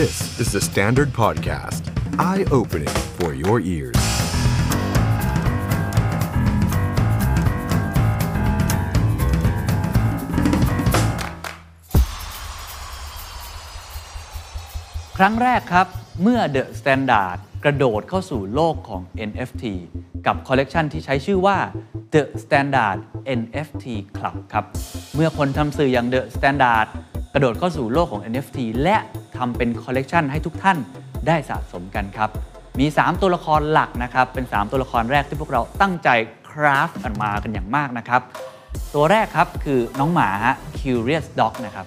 This is the Standard Podcast. Eye-opening for your ears. ครั้งแรกครับ เมื่อ The Standard กระโดดเข้าสู่โลกของ NFT กับคอลเลกชันที่ใช้ชื่อว่า The Standard NFT Club ครับ เมื่อคนทำสื่ออย่าง The Standard กระโดดเข้าสู่โลกของ NFT และ ทำเป็นคอลเลกชันให้ทุกท่านได้สะสมกันครับ มี 3 ตัวละครหลักนะครับ เป็น 3 ตัวละครแรกที่พวกเราตั้งใจคราฟกันมากันอย่างมากนะครับ ตัวแรกครับคือน้องหมาฮะ Curious Dog นะครับ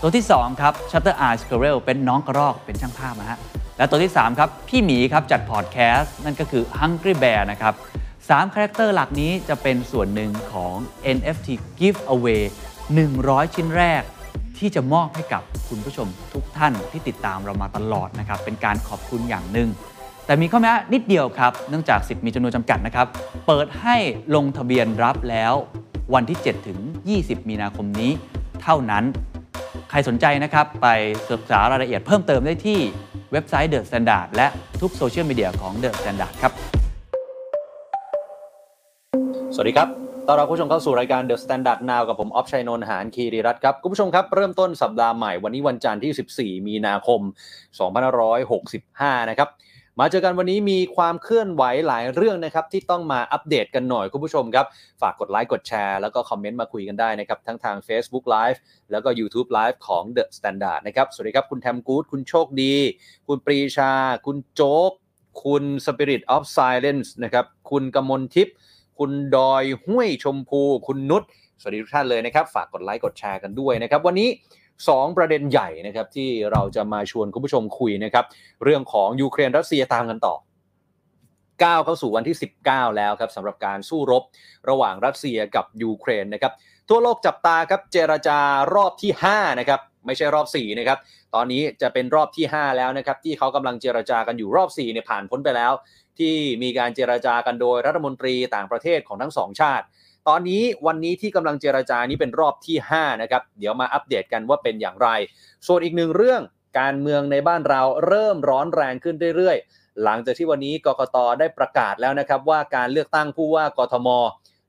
ตัวที่ 2 ครับ Shutter Eye Squirrel เป็นน้องกระรอกเป็นช่างภาพนะฮะ และตัวที่ 3 ครับ พี่หมีครับจัดพอดแคสต์นั่นก็คือ Hungry Bear นะครับ3 character หลักนี้จะเป็นส่วนหนึ่งของ NFT Giveaway 100 ชิ้นแรก ที่จะมอบให้กับคุณผู้ชมทุกท่านที่ติดตามเรามาตลอดนะครับ เป็นการขอบคุณอย่างหนึ่ง แต่มีข้อแม้นิดเดียวครับ เนื่องจากสิทธิ์มีจำนวนจำกัดนะครับ เปิดให้ลงทะเบียนรับแล้ววันที่ 7 ถึง 20 มีนาคมนี้ เท่านั้น ใครสนใจนะครับ ไปศึกษารายละเอียดเพิ่มเติมได้ที่เว็บไซต์ The Standard และทุกโซเชียลมีเดียของ The Standard ครับ สวัสดีครับ ต้อนรับคุณผู้ชมเข้าสู่รายการ The Standard Now กับผม ออฟชัยนนท์หานคีรีรัตน์ครับ คุณผู้ชมครับ เริ่มต้นสัปดาห์ใหม่วันนี้วันจันทร์ที่ 14 มีนาคม 2565 นะครับ มาเจอกันวันนี้มีความเคลื่อนไหวหลายเรื่องนะครับ ที่ต้องมาอัปเดตกันหน่อยคุณผู้ชมครับ ฝากกดไลค์กดแชร์แล้วก็คอมเมนต์มาคุยกันได้นะครับ ทั้งทาง Facebook Live แล้วก็ YouTube Live ของ The Standard นะครับสวัสดีครับคุณแทมกูดคุณโชคดี คุณปรีชา คุณโจ๊กคุณ Spirit of Silence นะครับคุณกมลทิพย์ คุณดอยห้วยชมพู คุณนุชสวัสดีทุกท่านเลยนะครับ ฝากกดไลค์กดแชร์กันด้วยนะครับ วันนี้ 2 ประเด็นใหญ่นะครับที่เราจะมาชวนคุณผู้ชมคุยนะครับ เรื่องของยูเครนรัสเซียตามกันต่อก้าวเข้าสู่วันที่ 19 แล้วครับสำหรับการสู้รบระหว่างรัสเซียกับยูเครนนะครับ ทั่วโลกจับตาครับเจรจารอบที่ 5 นะครับ ไม่ใช่รอบ 4 นะครับ ตอนนี้จะเป็นรอบที่ 5 แล้วนะครับที่เขากำลังเจรจากันอยู่รอบ4เนี่ยผ่านพ้นไปแล้ว ที่มีการเจรจากันโดยรัฐมนตรีต่างประเทศของทั้งสองชาติ ตอนนี้วันนี้ที่กำลังเจรจานี้เป็นรอบที่5นะครับเดี๋ยวมาอัปเดตกันว่าเป็นอย่างไร ส่วนอีกหนึ่งเรื่องการเมืองในบ้านเราเริ่มร้อนแรงขึ้นเรื่อยๆ หลังจากที่วันนี้กกตได้ประกาศแล้วนะครับว่าการเลือกตั้งผู้ว่ากทม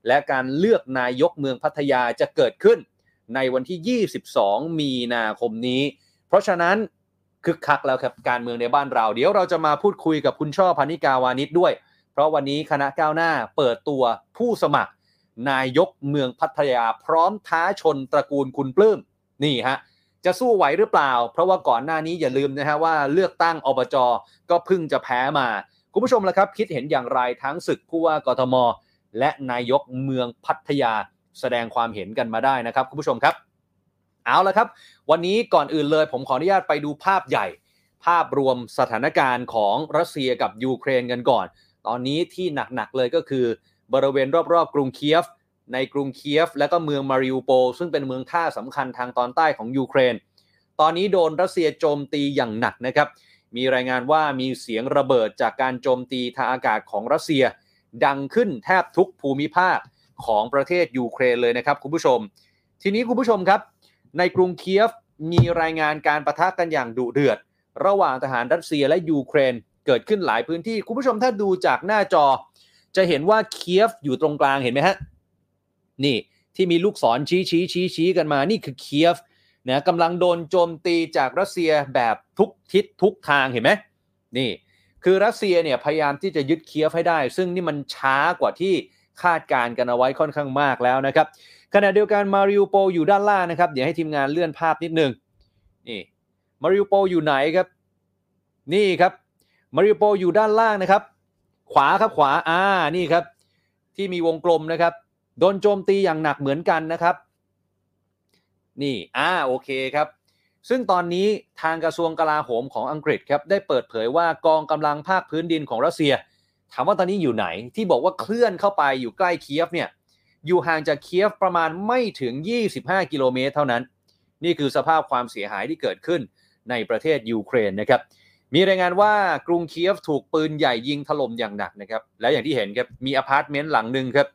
และการเลือกนายกเมืองพัทยาจะเกิดขึ้น ในวันที่ 22 มีนาคมนี้ เพราะฉะนั้นคึกคักแล้วครับการเมืองในบ้านเรา เดี๋ยวเราจะมาพูดคุยกับคุณช่อพานิกาวานิชด้วย เพราะวันนี้คณะก้าวหน้าเปิดตัวผู้สมัคร นายกเมืองพัทยาพร้อมท้าชนตระกูลคุณปลื้มนี่ฮะจะสู้ไหวหรือเปล่า เพราะว่าก่อนหน้านี้อย่าลืมนะฮะว่าเลือกตั้งอบจก็เพิ่งจะแพ้มา คุณผู้ชมละครับ คิดเห็นอย่างไรทั้งศึกผู้ว่ากทม และนายกเมืองพัทยาแสดงความเห็นกันมาได้นะครับ คุณผู้ชมครับ เอาละครับ วันนี้ก่อนอื่นเลยผมขออนุญาตไปดูภาพใหญ่ ภาพรวมสถานการณ์ของรัสเซียกับยูเครนกันก่อน ตอนนี้ที่หนักๆเลยก็คือบริเวณรอบๆ กรุงเคียฟ ในกรุงเคียฟ และก็เมืองมาริอูโปซึ่งเป็นเมืองท่าสำคัญทางตอนใต้ของยูเครน ตอนนี้โดนรัสเซียโจมตีอย่างหนักนะครับ มีรายงานว่ามีเสียงระเบิดจากการโจมตีทางอากาศของรัสเซีย ดังขึ้นแทบทุกภูมิภาคของประเทศยูเครนเลยนะครับคุณผู้ชม ทีนี้คุณผู้ชมครับ ในกรุงเคียฟมีรายงานการปะทะกันอย่างดุเดือด ระหว่างทหารรัสเซียและยูเครนเกิดขึ้นหลายพื้นที่ คุณผู้ชมถ้าดูจากหน้าจอ จะเห็นว่าเคียฟอยู่ตรงกลางเห็นไหมฮะ นี่ที่มีลูกศรชี้ชี้ชี้ชี้กันมา นี่คือเคียฟนะกำลังโดนโจมตีจากรัสเซียแบบทุกทิศทุกทางเห็นไหมนี่ คือรัสเซียเนี่ยพยายามที่จะยึดเคียฟให้ได้ ซึ่งนี่มันช้ากว่าที่คาดการณ์กันเอาไว้ค่อนข้างมากแล้วนะครับ ขณะเดียวกันมาริอูโปอยู่ด้านล่างนะครับ เดี๋ยวให้ทีมงานเลื่อนภาพนิดนึงนี่มาริอูโปอยู่ไหนครับ นี่ครับมาริอูโปอยู่ด้านล่างนะครับ ขวาครับขวาอ่านี่ครับ ที่มีวงกลมนะครับโดนโจมตีอย่างหนักเหมือนกันนะครับ นี่อ่าโอเคครับ ซึ่งตอนนี้ทางกระทรวงกลาโหมของอังกฤษครับได้เปิดเผยว่ากองกำลังภาคพื้นดินของรัสเซีย ถามว่าตอนนี้อยู่ไหนที่บอกว่าเคลื่อนเข้าไปอยู่ใกล้เคียฟเนี่ย อยู่ห่างจากเคียฟประมาณไม่ถึง 25 กิโลเมตรเท่านั้น นี่คือสภาพความเสียหายที่เกิดขึ้นในประเทศยูเครนนะครับ มีรายงานว่ากรุงเคียฟถูกปืนใหญ่ยิงถล่มอย่างหนักนะครับ และอย่างที่เห็นครับ มีอพาร์ตเมนต์หลังหนึ่งครับ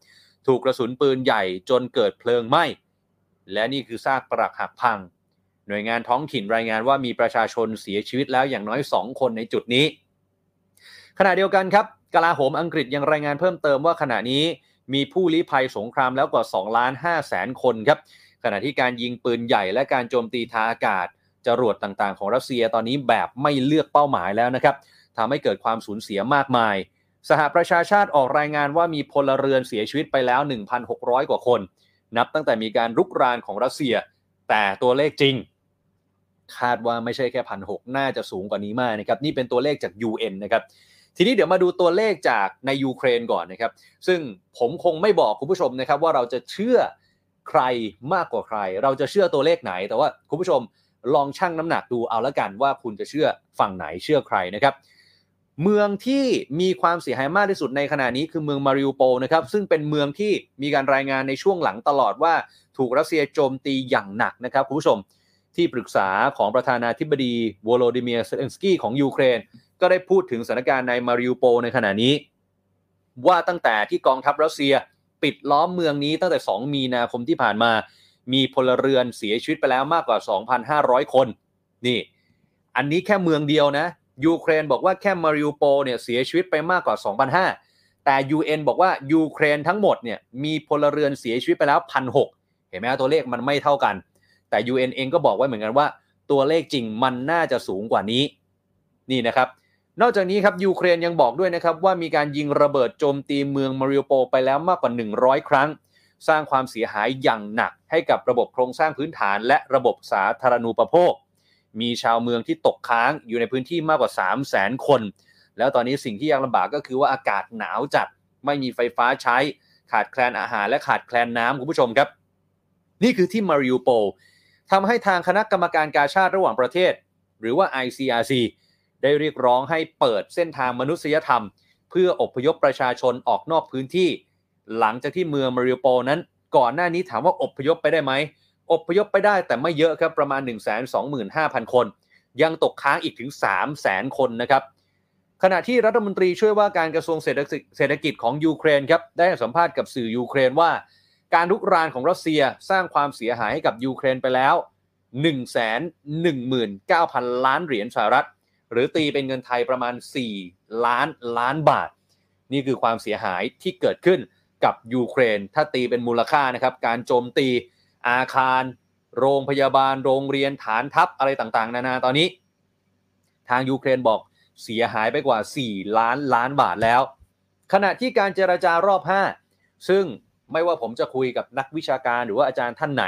ถูกกระสุนปืนใหญ่จนเกิดเพลิงไหม้ และนี่คือซากปรักหักพัง หน่วยงานท้องถิ่นรายงานว่ามีประชาชนเสียชีวิตแล้วอย่างน้อย 2 คนในจุดนี้ ขณะเดียวกันครับกลาโหมอังกฤษยังรายงานเพิ่มเติมว่าขณะนี้ มีผู้ลี้ภัยสงครามแล้วกว่า2ล้าน5แสนคนครับขณะที่การยิงปืนใหญ่และการโจมตีทางอากาศจรวดต่างๆ ของรัสเซียตอนนี้แบบไม่เลือกเป้าหมายแล้วนะครับทำให้เกิดความสูญเสียมากมาย สหประชาชาติออกรายงานว่ามีพลเรือนเสียชีวิตไปแล้ว 1,600 กว่าคน นับตั้งแต่มีการรุกรานของรัสเซีย แต่ตัวเลขจริง คาดว่าไม่ใช่แค่พันหน่าจะสูงกว่านี้มากนะครับ นี่เป็นตัวเลขจาก UN นะครับ ทีนี้เดี๋ยวมาดูตัวเลขจากในยูเครนก่อนนะครับ ซึ่งผมคงไม่บอกคุณผู้ชมนะครับว่าเราจะเชื่อใครมากกว่าใคร เราจะเชื่อตัวเลขไหน แต่ว่าคุณผู้ชมลองชั่งน้ำหนักดูเอาละกันว่าคุณจะเชื่อฝั่งไหนเชื่อใครนะครับ เมืองที่มีความเสียหายมากที่สุดในขณะนี้คือเมืองมาริอูโปนะครับซึ่งเป็นเมืองที่มีการรายงานในช่วงหลังตลอดว่าถูกรัสเซียโจมตีอย่างหนักนะครับคุณผู้ชมที่ปรึกษาของประธานาธิบดีวโลดิเมียร์เซเลนสกี้ของยูเครน ก็ได้พูดถึงสถานการณ์ในมาริอูโปในขณะนี้ ว่าตั้งแต่ที่กองทัพรัสเซียปิดล้อมเมืองนี้ตั้งแต่ 2 มีนาคมที่ผ่านมา มีพลเรือนเสียชีวิตไปแล้วมากกว่า 2,500 คน นี่ อันนี้แค่เมืองเดียวนะ ยูเครนบอกว่าแค่มาริอูโปเนี่ยเสียชีวิตไปมากกว่า 2,500 แต่ UN บอกว่ายูเครนทั้งหมดเนี่ยมีพลเรือนเสียชีวิตไปแล้ว1,600 เห็นไหมตัวเลขมันไม่เท่ากัน แต่ UN เองก็บอกไว้เหมือนกันว่า ตัวเลขจริงมันน่าจะสูงกว่านี้ นี่นะครับ นอกจากนี้ครับยูเครนยังบอกด้วยนะครับว่ามีการยิงระเบิดโจมตีเมืองมาริโอโปไปแล้วมากกว่า 100 ครั้ง สร้างความเสียหายอย่างหนักให้กับระบบโครงสร้างพื้นฐาน และระบบสาธารณูปโภค มีชาวเมืองที่ตกค้างอยู่ในพื้นที่มากกว่า 3 0 0แสนคน แล้วตอนนี้สิ่งที่ยังลำบากก็คือว่าอากาศหนาวจัด ไม่มีไฟฟ้าใช้ ขาดแคลนอาหารและขาดแคลนน้ำคุณผู้ชมครับ นี่คือที่มาริโอโปทำให้ทางคณะกรรมการการชาติระหว่างประเทศ หรือว่า ICRC ได้เรียกร้องให้เปิดเส้นทางมนุษยธรรม เพื่ออพยพประชาชนออกนอกพื้นที่ หลังจากที่เมืองมาริโปนั้น ก่อนหน้านี้ถามว่าอพยพไปได้ไหมอพยพไปได้แต่ไม่เยอะครับประมาณ 125,000 คน ยังตกค้างอีกถึง 300,000 คนนะครับขณะที่รัฐมนตรีช่วยว่าการกระทรวงเศรษฐกิจของยูเครนครับได้สัมภาษณ์กับสื่อยูเครนว่า การลุกรานของรัสเซียสร้างความเสียหายให้กับยูเครนไปแล้ว 119,000 ล้านเหรียญสหรัฐ หรือตีเป็นเงินไทยประมาณ 4 ล้านล้านบาท นี่คือความเสียหายที่เกิดขึ้นกับยูเครน ถ้าตีเป็นมูลค่านะครับ การโจมตีอาคาร โรงพยาบาล โรงเรียนฐานทัพอะไรต่างๆ นานาตอนนี้ ทางยูเครนบอกเสียหายไปกว่า 4 ล้านล้านบาทแล้ว ขณะที่การเจรจารอบ 5 ซึ่งไม่ว่าผมจะคุยกับนักวิชาการหรือว่าอาจารย์ท่านไหน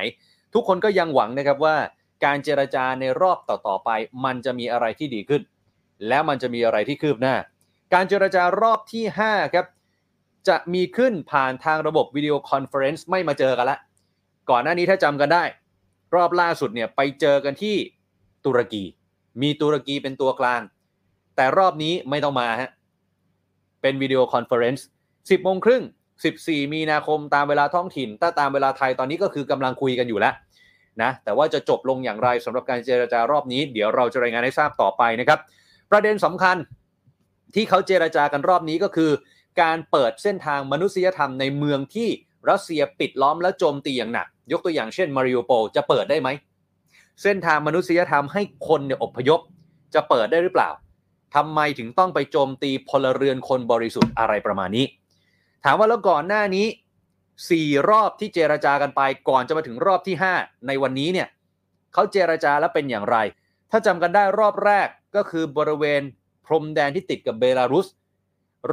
ทุกคนก็ยังหวังนะครับว่า การเจรจาในรอบต่อๆไป มันจะมีอะไรที่ดีขึ้น แล้วมันจะมีอะไรที่คืบหน้า การเจรจารอบที่5ครับจะมีขึ้นผ่านทางระบบวิดีโอคอนเฟอเรนซ์ไม่มาเจอกันละ ก่อนหน้านี้ถ้าจำกันได้ รอบล่าสุดเนี่ยไปเจอกันที่ตุรกี มีตุรกีเป็นตัวกลาง แต่รอบนี้ไม่ต้องมาฮะเป็นวิดีโอคอนเฟอเรนซ์10โมงครึ่ง 14 มีนาคมตามเวลาท้องถิ่น ถ้าตามเวลาไทยตอนนี้ก็คือกำลังคุยกันอยู่แล้ว นะแต่ว่าจะจบลงอย่างไรสำหรับการเจรจารอบนี้ เดี๋ยวเราจะรายงานให้ทราบต่อไปนะครับ ประเด็นสำคัญที่เขาเจรจากันรอบนี้ก็คือ การเปิดเส้นทางมนุษยธรรมในเมืองที่รัสเซียปิดล้อมและโจมตีอย่างหนัก ยกตัวอย่างเช่นมาริโอโปจะเปิดได้ไหม เส้นทางมนุษยธรรมให้คนเนี่ยอพยพ จะเปิดได้หรือเปล่าทำไมถึงต้องไปโจมตีพลเรือนคนบริสุทธิ์อะไรประมาณนี้ ถามว่าแล้วก่อนหน้านี้ สี่รอบที่เจรจากันไปก่อนจะมาถึงรอบที่ 5 ในวันนี้เนี่ยเขาเจรจาแล้วเป็นอย่างไร ถ้าจำกันได้รอบแรกก็คือบริเวณพรมแดนที่ติดกับเบลารุส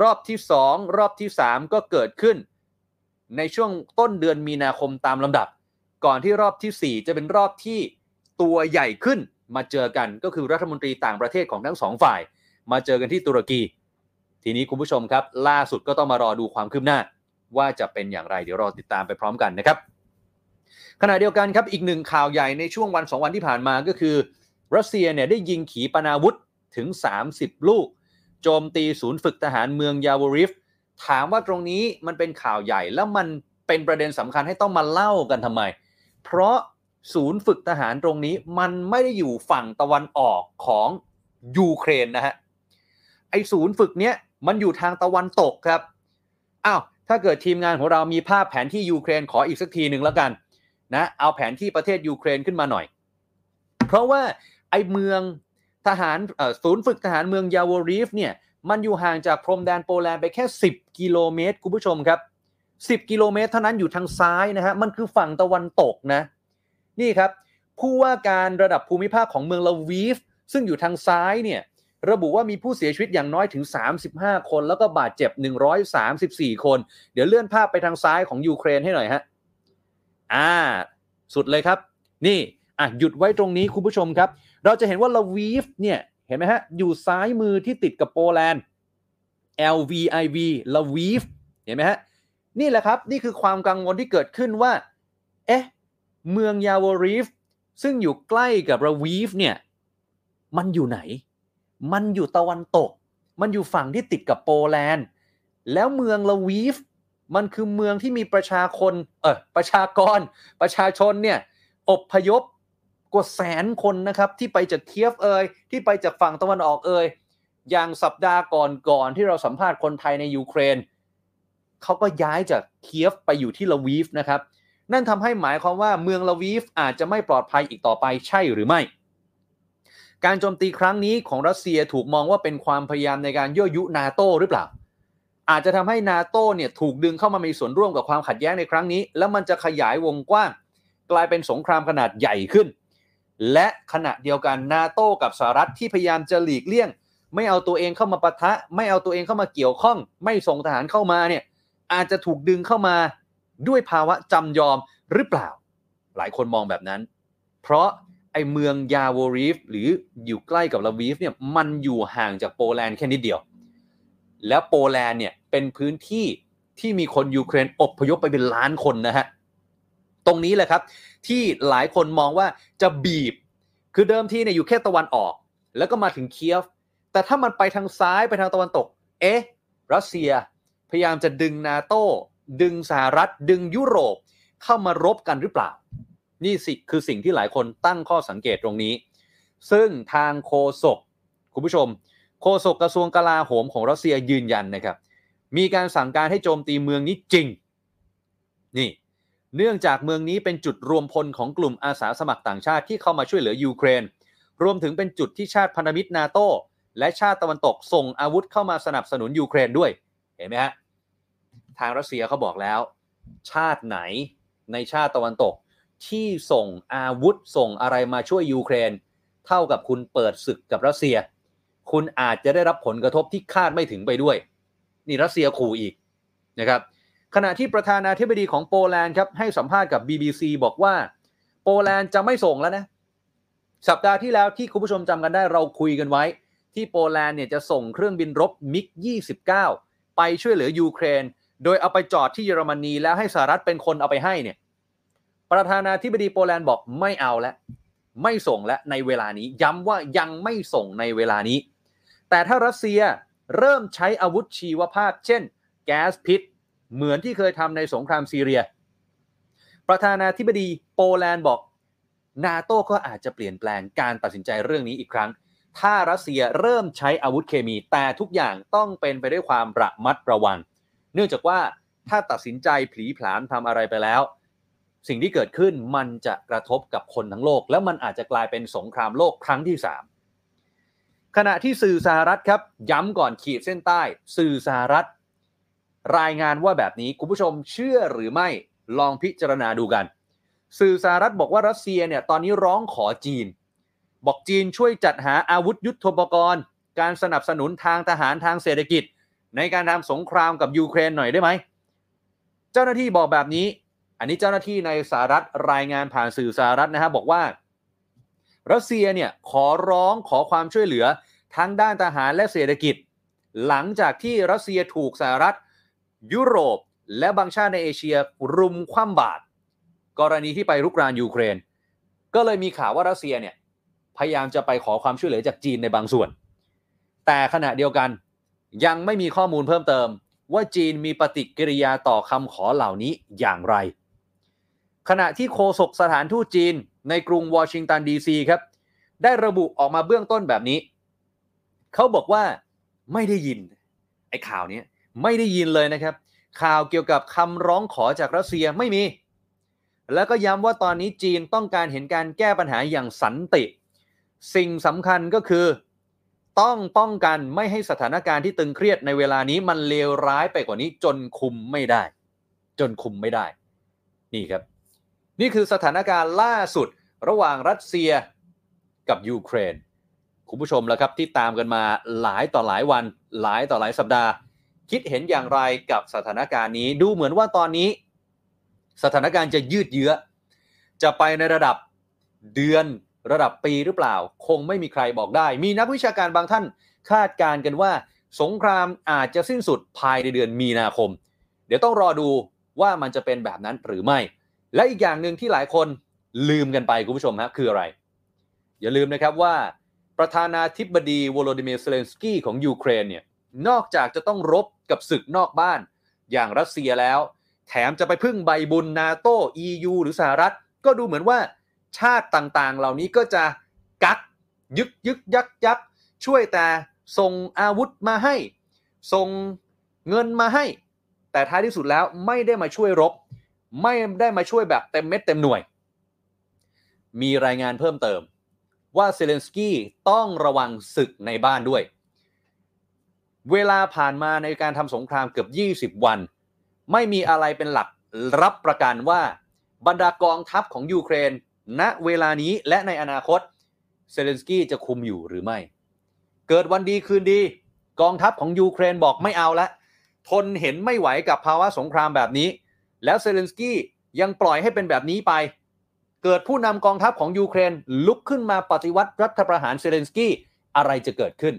รอบที่ 2 รอบที่ 3 ก็เกิดขึ้น ในช่วงต้นเดือนมีนาคมตามลำดับ ก่อนที่รอบที่ 4 จะเป็นรอบที่ตัวใหญ่ขึ้นมาเจอกันก็คือรัฐมนตรีต่างประเทศของทั้งสองฝ่าย มาเจอกันที่ตุรกี ทีนี้คุณผู้ชมครับ ล่าสุดก็ต้องมารอดูความคืบหน้า ว่าจะเป็นอย่างไรเดี๋ยวรอติดตามไปพร้อมกันนะครับขณะเดียวกันครับอีกหนึ่งข่าวใหญ่ในช่วงวันสองวันที่ผ่านมาก็คือ รัสเซียเนี่ยได้ยิงขีปนาวุธถึง 30 ลูก โจมตีศูนย์ฝึกทหารเมืองยาวริฟ ถามว่าตรงนี้มันเป็นข่าวใหญ่แล้วมันเป็นประเด็นสำคัญให้ต้องมาเล่ากันทำไม เพราะศูนย์ฝึกทหารตรงนี้มันไม่ได้อยู่ฝั่งตะวันออกของยูเครนนะฮะไอศูนย์ฝึกเนี้ยมันอยู่ทางตะวันตกครับอ้าว ถ้าเกิดทีมงานของเรามีภาพแผนที่ยูเครนขออีกสักทีหนึ่งแล้วกันนะเอาแผนที่ประเทศยูเครนขึ้นมาหน่อย เพราะว่าไอเมืองทหารศูนย์ฝึกทหารเมืองยาโวรีฟเนี่ยมันอยู่ห่างจากพรมแดนโปแลนด์ไปแค่ 10 กิโลเมตรคุณผู้ชมครับ 10 กิโลเมตรเท่านั้นอยู่ทางซ้ายนะฮะมันคือฝั่งตะวันตกนะนี่ครับผู้ว่าการระดับภูมิภาคของเมืองลาวีฟซึ่งอยู่ทางซ้ายเนี่ย ระบุว่ามีผู้เสียชีวิตอย่างน้อยถึง 35 คน แล้วก็บาดเจ็บ 134 คน เดี๋ยวเลื่อนภาพไปทางซ้ายของยูเครนให้หน่อยฮะอ่า สุดเลยครับ นี่อะหยุดไว้ตรงนี้คุณผู้ชมครับ เราจะเห็นว่าลาวีฟเนี่ยเห็นไหมฮะ อยู่ซ้ายมือที่ติดกับโปแลนด์ LVIV ลาวีฟเห็นไหมฮะ นี่แหละครับ นี่คือความกังวลที่เกิดขึ้นว่า เอ๊ะ เมืองยาโวรีฟซึ่งอยู่ใกล้กับลาวีฟเนี่ย มันอยู่ไหน มันอยู่ตะวันตก มันอยู่ฝั่งที่ติดกับโปแลนด์ แล้วเมืองลาวีฟ มันคือเมืองที่มีประชาคนเออประชากร ประชาชนเนี่ยอบพยพกว่าแสนคนนะครับ ที่ไปจากเคียฟเอยที่ไปจากฝั่งตะวันออกเอยอย่างสัปดาห์ก่อนก่อนที่เราสัมภาษณ์คนไทยในยูเครนเขาก็ย้ายจากเคียฟไปอยู่ที่ลาวีฟนะครับ นั่นทำให้หมายความว่าเมืองลาวีฟอาจจะไม่ปลอดภัยอีกต่อไปใช่หรือไม่ การโจมตีครั้งนี้ของรัสเซียถูกมองว่าเป็นความพยายามในการยั่วยุนาโต้หรือเปล่า อาจจะทำให้นาโต้เนี่ยถูกดึงเข้ามามีส่วนร่วมกับความขัดแย้งในครั้งนี้ แล้วมันจะขยายวงกว้าง กลายเป็นสงครามขนาดใหญ่ขึ้น และขณะเดียวกันนาโต้กับสหรัฐที่พยายามจะหลีกเลี่ยง ไม่เอาตัวเองเข้ามาปะทะ ไม่เอาตัวเองเข้ามาเกี่ยวข้อง ไม่ส่งทหารเข้ามาเนี่ยอาจจะถูกดึงเข้ามาด้วยภาวะจำยอมหรือเปล่า หลายคนมองแบบนั้น เพราะ ไอเมืองยาโวรีฟหรืออยู่ใกล้กับลาวีฟเนี่ยมันอยู่ห่างจากโปแลนด์แค่นิดเดียว แล้วโปแลนด์เนี่ยเป็นพื้นที่ที่มีคนยูเครนอบพยพไปเป็นล้านคนนะฮะ ตรงนี้แหละครับ ที่หลายคนมองว่าจะบีบ คือเดิมทีเนี่ยอยู่แค่ตะวันออก แล้วก็มาถึงเคียฟ แต่ถ้ามันไปทางซ้ายไปทางตะวันตก เอ๊ะ รัสเซียพยายามจะดึงนาโต้ดึงสหรัฐ ดึงยุโรปเข้ามารบกันหรือเปล่า นี่สิคือสิ่งที่หลายคนตั้งข้อสังเกตตรงนี้ ซึ่งทางโคศกคุณผู้ชมโฆษกกระทรวงกลาโหมของรัสเซียยืนยันนะครับ มีการสั่งการให้โจมตีเมืองนี้จริง นี่ เนื่องจากเมืองนี้เป็นจุดรวมพลของกลุ่มอาสาสมัครต่างชาติที่เข้ามาช่วยเหลือยูเครน รวมถึงเป็นจุดที่ชาติพันธมิตรนาโตและชาติตะวันตกส่งอาวุธเข้ามาสนับสนุนยูเครนด้วย เห็นไหมฮะ ทางรัสเซียเขาบอกแล้ว ชาติไหนในชาติตะวันตก ที่ส่งอาวุธส่งอะไรมาช่วยยูเครน เท่ากับคุณเปิดศึกกับรัสเซีย คุณอาจจะได้รับผลกระทบที่คาดไม่ถึงไปด้วย นี่รัสเซียขู่อีกนะครับขณะที่ประธานาธิบดีของโปแลนด์ครับให้สัมภาษณ์กับ BBC บอกว่า โปแลนด์จะไม่ส่งแล้วนะ สัปดาห์ที่แล้วที่คุณผู้ชมจำกันได้เราคุยกันไว้ ที่โปแลนด์เนี่ยจะส่งเครื่องบินรบมิก 29 ไปช่วยเหลือยูเครน โดยเอาไปจอดที่เยอรมนีแล้วให้สหรัฐเป็นคนเอาไปให้เนี่ย ประธานาธิบดีโปแลนด์บอกไม่เอาแล้วไม่ส่งและในเวลานี้ ย้ำว่ายังไม่ส่งในเวลานี้ แต่ถ้ารัสเซียเริ่มใช้อาวุธชีวภาพ เช่น แก๊สพิษ เหมือนที่เคยทำในสงครามซีเรีย ประธานาธิบดีโปแลนด์บอกนาโต้ก็อาจจะเปลี่ยนแปลงการตัดสินใจเรื่องนี้อีกครั้ง ถ้ารัสเซียเริ่มใช้อาวุธเคมี แต่ทุกอย่างต้องเป็นไปด้วยความระมัดระวัง เนื่องจากว่าถ้าตัดสินใจผลีผลามทำอะไรไปแล้ว สิ่งที่เกิดขึ้นมันจะกระทบกับคนทั้งโลก แล้วมันอาจจะกลายเป็นสงครามโลกครั้งที่ 3 ขณะที่สื่อสหรัฐครับ ย้ำก่อนขีดเส้นใต้ สื่อสหรัฐ รายงานว่าแบบนี้คุณผู้ชมเชื่อหรือไม่ลองพิจารณาดูกัน สื่อสหรัฐบอกว่ารัสเซียเนี่ยตอนนี้ร้องขอจีน บอกจีนช่วยจัดหาอาวุธยุทโธปกรณ์ การสนับสนุนทางทหารทางเศรษฐกิจ ในการทำสงครามกับยูเครนหน่อยได้ไหมเจ้าหน้าที่บอกแบบนี้ อันนี้เจ้าหน้าที่ในสหรัฐรายงานผ่านสื่อสหรัฐนะฮะบอกว่า รัสเซียเนี่ยขอร้องขอความช่วยเหลือทั้งด้านทหารและเศรษฐกิจ หลังจากที่รัสเซียถูกสหรัฐ ยุโรป และบางชาติในเอเชียรุมคว่ำบาตรกรณีที่ไปรุกรานยูเครน ก็เลยมีข่าวว่ารัสเซียเนี่ยพยายามจะไปขอความช่วยเหลือจากจีนในบางส่วน แต่ขณะเดียวกันยังไม่มีข้อมูลเพิ่มเติม ว่าจีนมีปฏิกิริยาต่อคำขอเหล่านี้อย่างไร ขณะที่โฆษกสถานทูตจีนในกรุงวอชิงตันดีซีครับ ได้ระบุออกมาเบื้องต้นแบบนี้ เขาบอกว่าไม่ได้ยิน ไอ้ข่าวนี้ไม่ได้ยินเลยนะครับ ข่าวเกี่ยวกับคำร้องขอจากรัสเซียไม่มี แล้วก็ย้ำว่าตอนนี้จีนต้องการเห็นการแก้ปัญหาอย่างสันติ สิ่งสำคัญก็คือ ต้องป้องกันไม่ให้สถานการณ์ที่ตึงเครียดในเวลานี้มันเลวร้ายไปกว่านี้จนคุมไม่ได้ จนคุมไม่ได้ นี่ครับ นี่คือสถานการณ์ล่าสุดระหว่างรัสเซียกับยูเครน คุณผู้ชมแล้วครับที่ตามกันมาหลายต่อหลายวัน หลายต่อหลายสัปดาห์ คิดเห็นอย่างไรกับสถานการณ์นี้ ดูเหมือนว่าตอนนี้ สถานการณ์จะยืดเยื้อ จะไปในระดับเดือนระดับปีหรือเปล่า คงไม่มีใครบอกได้ มีนักวิชาการบางท่านคาดการณ์กันว่า สงครามอาจจะสิ้นสุดภายในเดือนมีนาคม เดี๋ยวต้องรอดูว่ามันจะเป็นแบบนั้นหรือไม่ และอีกอย่างหนึ่งที่หลายคนลืมกันไปคุณผู้ชมฮะคืออะไร อย่าลืมนะครับว่า ประธานาธิบดีวโลดิเมียร์เซเลนสกี้ของยูเครนเนี่ยนอกจากจะต้องรบกับศึกนอกบ้าน อย่างรัสเซียแล้ว แถมจะไปพึ่งใบบุญนาโต้ EU หรือสหรัฐ ก็ดูเหมือนว่าชาติต่างๆ เหล่านี้ก็จะกักยึกยึกยักยักช่วยแต่ส่งอาวุธมาให้ ส่งเงินมาให้ แต่ท้ายที่สุดแล้วไม่ได้มาช่วยรบ ไม่ได้มาช่วยแบบเต็มเม็ดเต็มหน่วย มีรายงานเพิ่มเติม ว่าเซเลนสกี้ต้องระวังศึกในบ้านด้วย เวลาผ่านมาในการทำสงครามเกือบ 20 วัน ไม่มีอะไรเป็นหลักรับประกันว่าบรรดากองทัพของยูเครน ณเวลานี้และในอนาคตเซเลนสกี้จะคุมอยู่หรือไม่ เกิดวันดีคืนดี กองทัพของยูเครนบอกไม่เอาละทนเห็นไม่ไหวกับภาวะสงครามแบบนี้ แล้วเซเลนสกี้ยังปล่อยให้เป็นแบบนี้ไป เกิดผู้นำกองทัพของยูเครนลุกขึ้นมาปฏิวัติรัฐประหารเซเลนสกี้อะไรจะเกิดขึ้น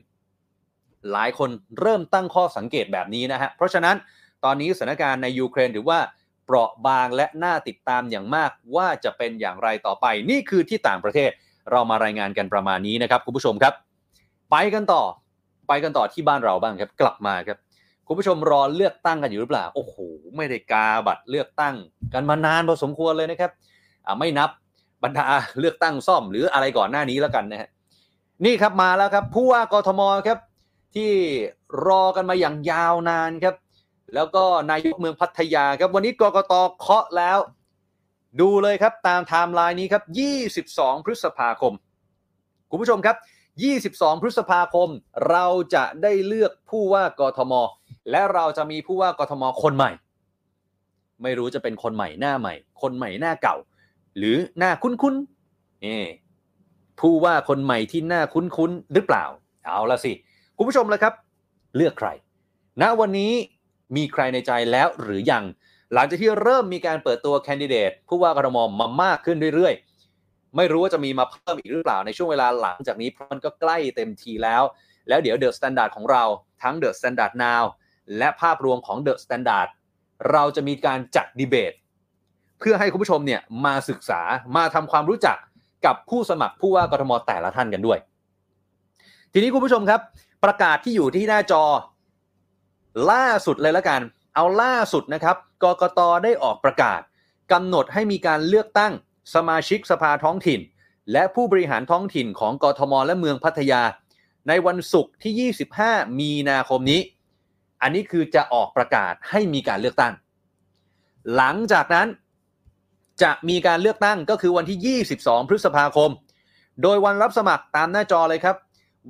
หลายคนเริ่มตั้งข้อสังเกตแบบนี้นะฮะ เพราะฉะนั้นตอนนี้สถานการณ์ในยูเครนถือว่าเปราะบางและน่าติดตามอย่างมากว่าจะเป็นอย่างไรต่อไป นี่คือที่ต่างประเทศเรามารายงานกันประมาณนี้นะครับคุณผู้ชมครับ ไปกันต่อไปกันต่อที่บ้านเราบ้างครับ กลับมาครับ คุณผู้ชมรอเลือกตั้งกันอยู่หรือเปล่า โอ้โห ไม่ได้กาบัตรเลือกตั้งกันมานานพอสมควรเลยนะครับไม่นับบรรดาเลือกตั้งซ่อมหรืออะไรก่อนหน้านี้แล้วกันนะฮะนี่ครับมาแล้วครับผู้ว่ากทมครับที่รอกันมาอย่างยาวนานครับ แล้วก็นายกเมืองพัทยาครับวันนี้กกตเคาะแล้ว ดูเลยครับตามไทม์ไลน์นี้ครับ 22 พฤษภาคม คุณผู้ชมครับ 22 พฤษภาคม เราจะได้เลือกผู้ว่ากทม และเราจะมีผู้ว่ากทมคนใหม่ ไม่รู้จะเป็นคนใหม่หน้าใหม่ คนใหม่หน้าเก่า หรือหน้าคุ้นๆนี่ผู้ว่าคนใหม่ที่หน้าคุ้นๆหรือเปล่า เอาละสิคุณผู้ชมแล้วครับ เลือกใคร ณวันนี้มีใครในใจแล้วหรือยัง หลังจากที่เริ่มมีการเปิดตัวแคนดิเดตผู้ว่ากทมมามากขึ้นเรื่อยๆ ไม่รู้ว่าจะมีมาเพิ่มอีกหรือเปล่าในช่วงเวลาหลังจากนี้เพราะมันก็ใกล้เต็มทีแล้ว แล้วเดี๋ยว THE STANDARD ของเราทั้ง THE STANDARD NOW และภาพรวมของ THE STANDARD เราจะมีการจัดดีเบต เพื่อให้คุณผู้ชมเนี่ยมาศึกษามาทำความรู้จักกับผู้สมัครผู้ว่ากทมแต่ละท่านกันด้วย ทีนี้คุณผู้ชมครับ ประกาศที่อยู่ที่หน้าจอ ล่าสุดเลยละกัน เอาล่าสุดนะครับกกตได้ออกประกาศกำหนดให้มีการเลือกตั้งสมาชิกสภาท้องถิ่น และผู้บริหารท้องถิ่นของกทมและเมืองพัทยา ในวันศุกร์ที่ 25 มีนาคมนี้ อันนี้คือจะออกประกาศให้มีการเลือกตั้ง หลังจากนั้นจะมีการเลือกตั้งก็คือวันที่ 22 พฤษภาคม โดยวันรับสมัครตามหน้าจอเลยครับ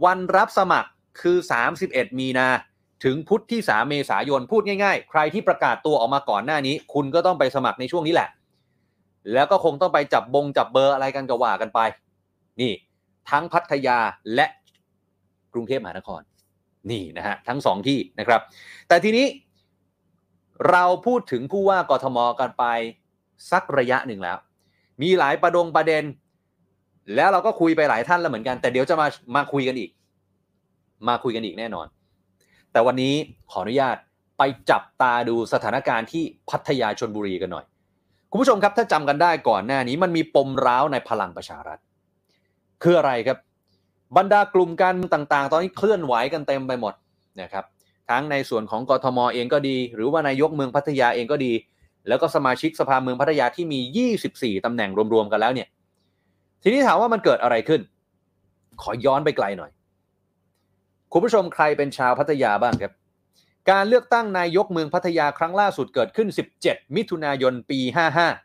วันรับสมัครคือ 31 มีนาถึงพุธที่ 3 เมษายน พูดง่ายๆ ใครที่ประกาศตัวออกมาก่อนหน้านี้ คุณก็ต้องไปสมัครในช่วงนี้แหละ แล้วก็คงต้องไปจับบงจับเบอร์อะไรกันก็ว่ากันไป นี่ ทั้งพัทยาและกรุงเทพมหานคร นี่นะฮะทั้งสองที่นะครับ แต่ทีนี้เราพูดถึงผู้ว่ากทมกันไปสักระยะหนึ่งแล้ว มีหลายประดงประเด็น แล้วเราก็คุยไปหลายท่านแล้วเหมือนกัน แต่เดี๋ยวจะมามาคุยกันอีก มาคุยกันอีกแน่นอน แต่วันนี้ขออนุญาตไปจับตาดูสถานการณ์ที่พัทยาชนบุรีกันหน่อย คุณผู้ชมครับถ้าจำกันได้ก่อนหน้านี้มันมีปมร้าวในพลังประชารัฐ คืออะไรครับ บรรดากลุ่มการเมืองต่างๆ ตอนนี้เคลื่อนไหวกันเต็มไปหมดนะครับทั้งในส่วนของกทมเองก็ดี หรือว่านายกเมืองพัทยาเองก็ดี แล้วก็สมาชิกสภาเมืองพัทยาที่มี 24ตำแหน่งรวมๆกันแล้วเนี่ยทีนี้ถามว่ามันเกิดอะไรขึ้น ขอย้อนไปไกลหน่อย คุณผู้ชมใครเป็นชาวพัทยาบ้างครับ การเลือกตั้งนายกเมืองพัทยาครั้งล่าสุดเกิดขึ้น 17 มิถุนายนปี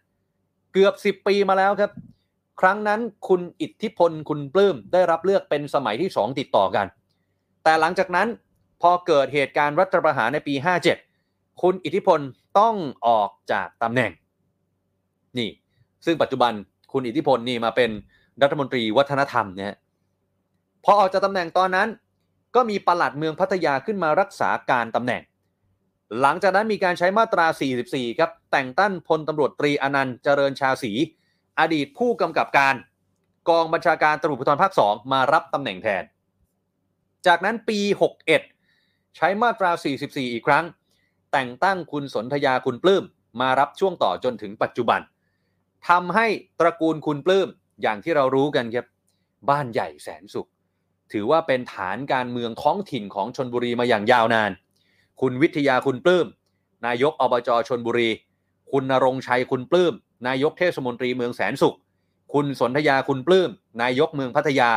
55 เกือบ 10 ปีมาแล้วครับ ครั้งนั้นคุณอิทธิพลคุณปลื้มได้รับเลือกเป็นสมัยที่สองติดต่อกัน แต่หลังจากนั้นพอเกิดเหตุการณ์รัฐประหารในปี 57 คุณอิทธิพลต้องออกจากตำแหน่ง นี่ ซึ่งปัจจุบันคุณอิทธิพลนี่มาเป็นรัฐมนตรีวัฒนธรรมเนี่ยพอออกจากตำแหน่งตอนนั้น ก็มีปลัดเมืองพัทยาขึ้นมารักษาการตำแหน่ง หลังจากนั้นมีการใช้มาตรา 44 ครับ แต่งตั้งพลตำรวจตรีอนันต์เจริญชาสี อดีตผู้กำกับการกองบัญชาการตำรวจภูธรภาค2มารับตำแหน่งแทน จากนั้นปี 61 ใช้มาตรา 44 อีกครั้ง แต่งตั้งคุณสนธยาคุณปลื้มมารับช่วงต่อจนถึงปัจจุบันทำให้ตระกูลคุณปลื้มอย่างที่เรารู้กันครับบ้านใหญ่แสนสุข ถือว่าเป็นฐานการเมืองท้องถิ่นของชนบุรีมาอย่างยาวนาน คุณวิทยาคุณปลื้มนายกอบจชนบุรี คุณนรงชัยคุณปลื้ม นายกเทศมนตรีเมืองแสนสุข คุณสนธยาคุณปลื้ม นายกเมืองพัทยา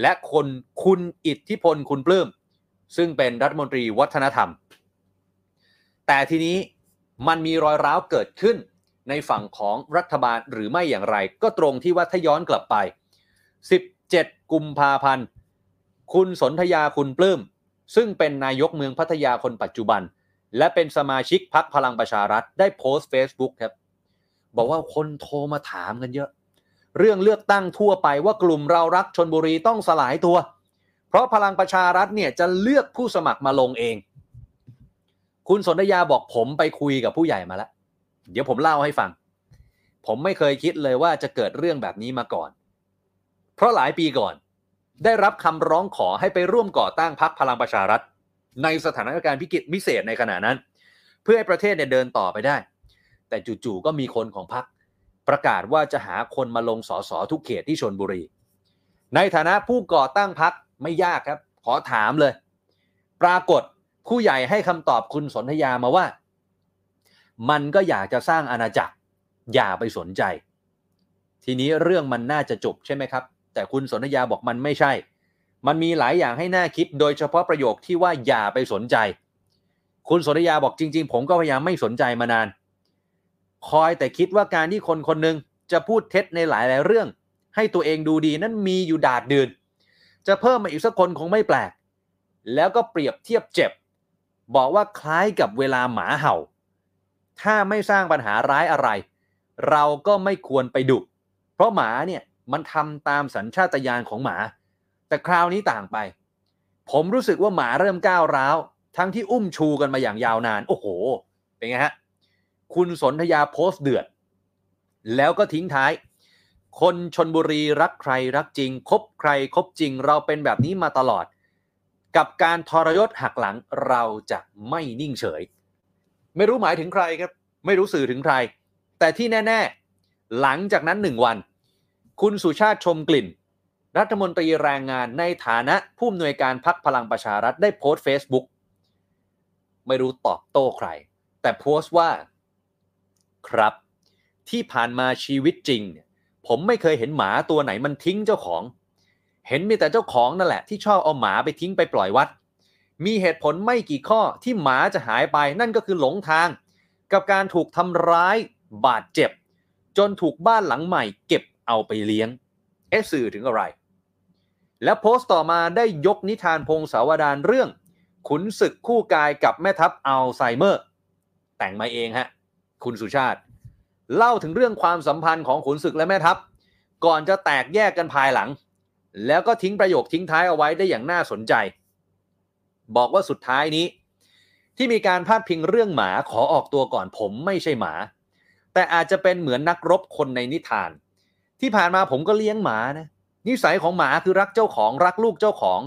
และคนคุณอิทธิพลคุณปลื้ม ซึ่งเป็นรัฐมนตรีวัฒนธรรม แต่ทีนี้มันมีรอยร้าวเกิดขึ้นในฝั่งของรัฐบาลหรือไม่อย่างไร ก็ตรงที่ว่าถ้าย้อนกลับไป 17 กุมภาพันธ์ คุณสนธยาคุณปลื้ม ซึ่งเป็นนายกเมืองพัทยาคนปัจจุบัน และเป็นสมาชิกพักพลังประชารัฐได้โพสต์ Facebook ครับ บอกว่าคนโทรมาถามกันเยอะ เรื่องเลือกตั้งทั่วไปว่ากลุ่มเรารักชนบุรีต้องสลายตัว เพราะพลังประชารัฐเนี่ยจะเลือกผู้สมัครมาลงเอง คุณสนธยาบอกผมไปคุยกับผู้ใหญ่มาแล้ว เดี๋ยวผมเล่าให้ฟัง ผมไม่เคยคิดเลยว่าจะเกิดเรื่องแบบนี้มาก่อน เพราะหลายปีก่อน ได้รับคำร้องขอให้ไปร่วมก่อตั้งพรรคพลังประชารัฐ ในสถานการณ์พิกิจพิเศษในขณะนั้น เพื่อให้ประเทศเนี่ยเดินต่อไปได้ แต่จู่ๆก็มีคนของพรรคประกาศว่าจะหาคนมาลงสอสอทุกเขตที่ชนบุรี ในฐานะผู้ก่อตั้งพรรคไม่ยากครับ ขอถามเลย ปรากฏผู้ใหญ่ให้คำตอบคุณสนธยามาว่า มันก็อยากจะสร้างอาณาจักรอย่าไปสนใจ ทีนี้เรื่องมันน่าจะจบใช่ไหมครับ แต่คุณสนธยาบอกมันไม่ใช่ มันมีหลายอย่างให้น่าคิด โดยเฉพาะประโยคที่ว่าอย่าไปสนใจ คุณสนธยาบอกจริง ๆ ผมก็พยายามไม่สนใจมานาน คอยแต่คิดว่าการที่คนคนหนึ่งจะพูดเท็จในหลายๆเรื่อง ให้ตัวเองดูดีนั้นมีอยู่ดาดเดือนจะเพิ่มมาอีกสักคนคงไม่แปลก แล้วก็เปรียบเทียบเจ็บ บอกว่าคล้ายกับเวลาหมาเห่า ถ้าไม่สร้างปัญหาร้ายอะไร เราก็ไม่ควรไปดุ เพราะหมาเนี่ยมันทำตามสัญชาตญาณของหมา แต่คราวนี้ต่างไป ผมรู้สึกว่าหมาเริ่มก้าวร้าว ทั้งที่อุ้มชูกันมาอย่างยาวนาน โอ้โห เป็นไงฮะ คุณสนธยาโพสต์เดือด แล้วก็ทิ้งท้าย คนชนบุรีรักใครรักจริง คบใครคบจริง เราเป็นแบบนี้มาตลอด กับการทรยศหักหลังเราจะไม่นิ่งเฉย ไม่รู้หมายถึงใครครับ ไม่รู้สื่อถึงใคร แต่ที่แน่ ๆ หลังจากนั้นหนึ่งวัน คุณสุชาติชมกลิ่น รัฐมนตรีแรงงานในฐานะผู้อำนวยการพักพลังประชารัฐได้โพสต์ Facebook ไม่รู้ตอบโต้ใคร แต่โพสต์ว่า ครับ ที่ผ่านมาชีวิตจริงเนี่ยผมไม่เคยเห็นหมาตัวไหนมันทิ้งเจ้าของ เห็นมีแต่เจ้าของนั่นแหละ ที่ชอบเอาหมาไปทิ้งไปปล่อยวัด มีเหตุผลไม่กี่ข้อที่หมาจะหายไปนั่นก็คือหลงทาง กับการถูกทำร้ายบาดเจ็บ จนถูกบ้านหลังใหม่ เก็บเอาไปเลี้ยง เอสื่อถึงอะไร และโพสต์ต่อมาได้ยกนิทานพงศาวดารเรื่อง ขุนศึกคู่กายกับแม่ทัพอัลไซเมอร์ แต่งมาเองฮะ คุณสุชาติ เล่าถึงเรื่องความสัมพันธ์ของขุนศึกและแม่ทัพ ก่อนจะแตกแยกกันภายหลัง แล้วก็ทิ้งประโยคทิ้งท้ายเอาไว้ได้อย่างน่าสนใจ บอกว่าสุดท้ายนี้ ที่มีการพาดพิงเรื่องหมาขอออกตัวก่อนผมไม่ใช่หมา แต่อาจจะเป็นเหมือนนักรบคนในนิทาน ที่ผ่านมาผมก็เลี้ยงหมานะนิสัยของหมาคือรักเจ้าของรักลูกเจ้าของ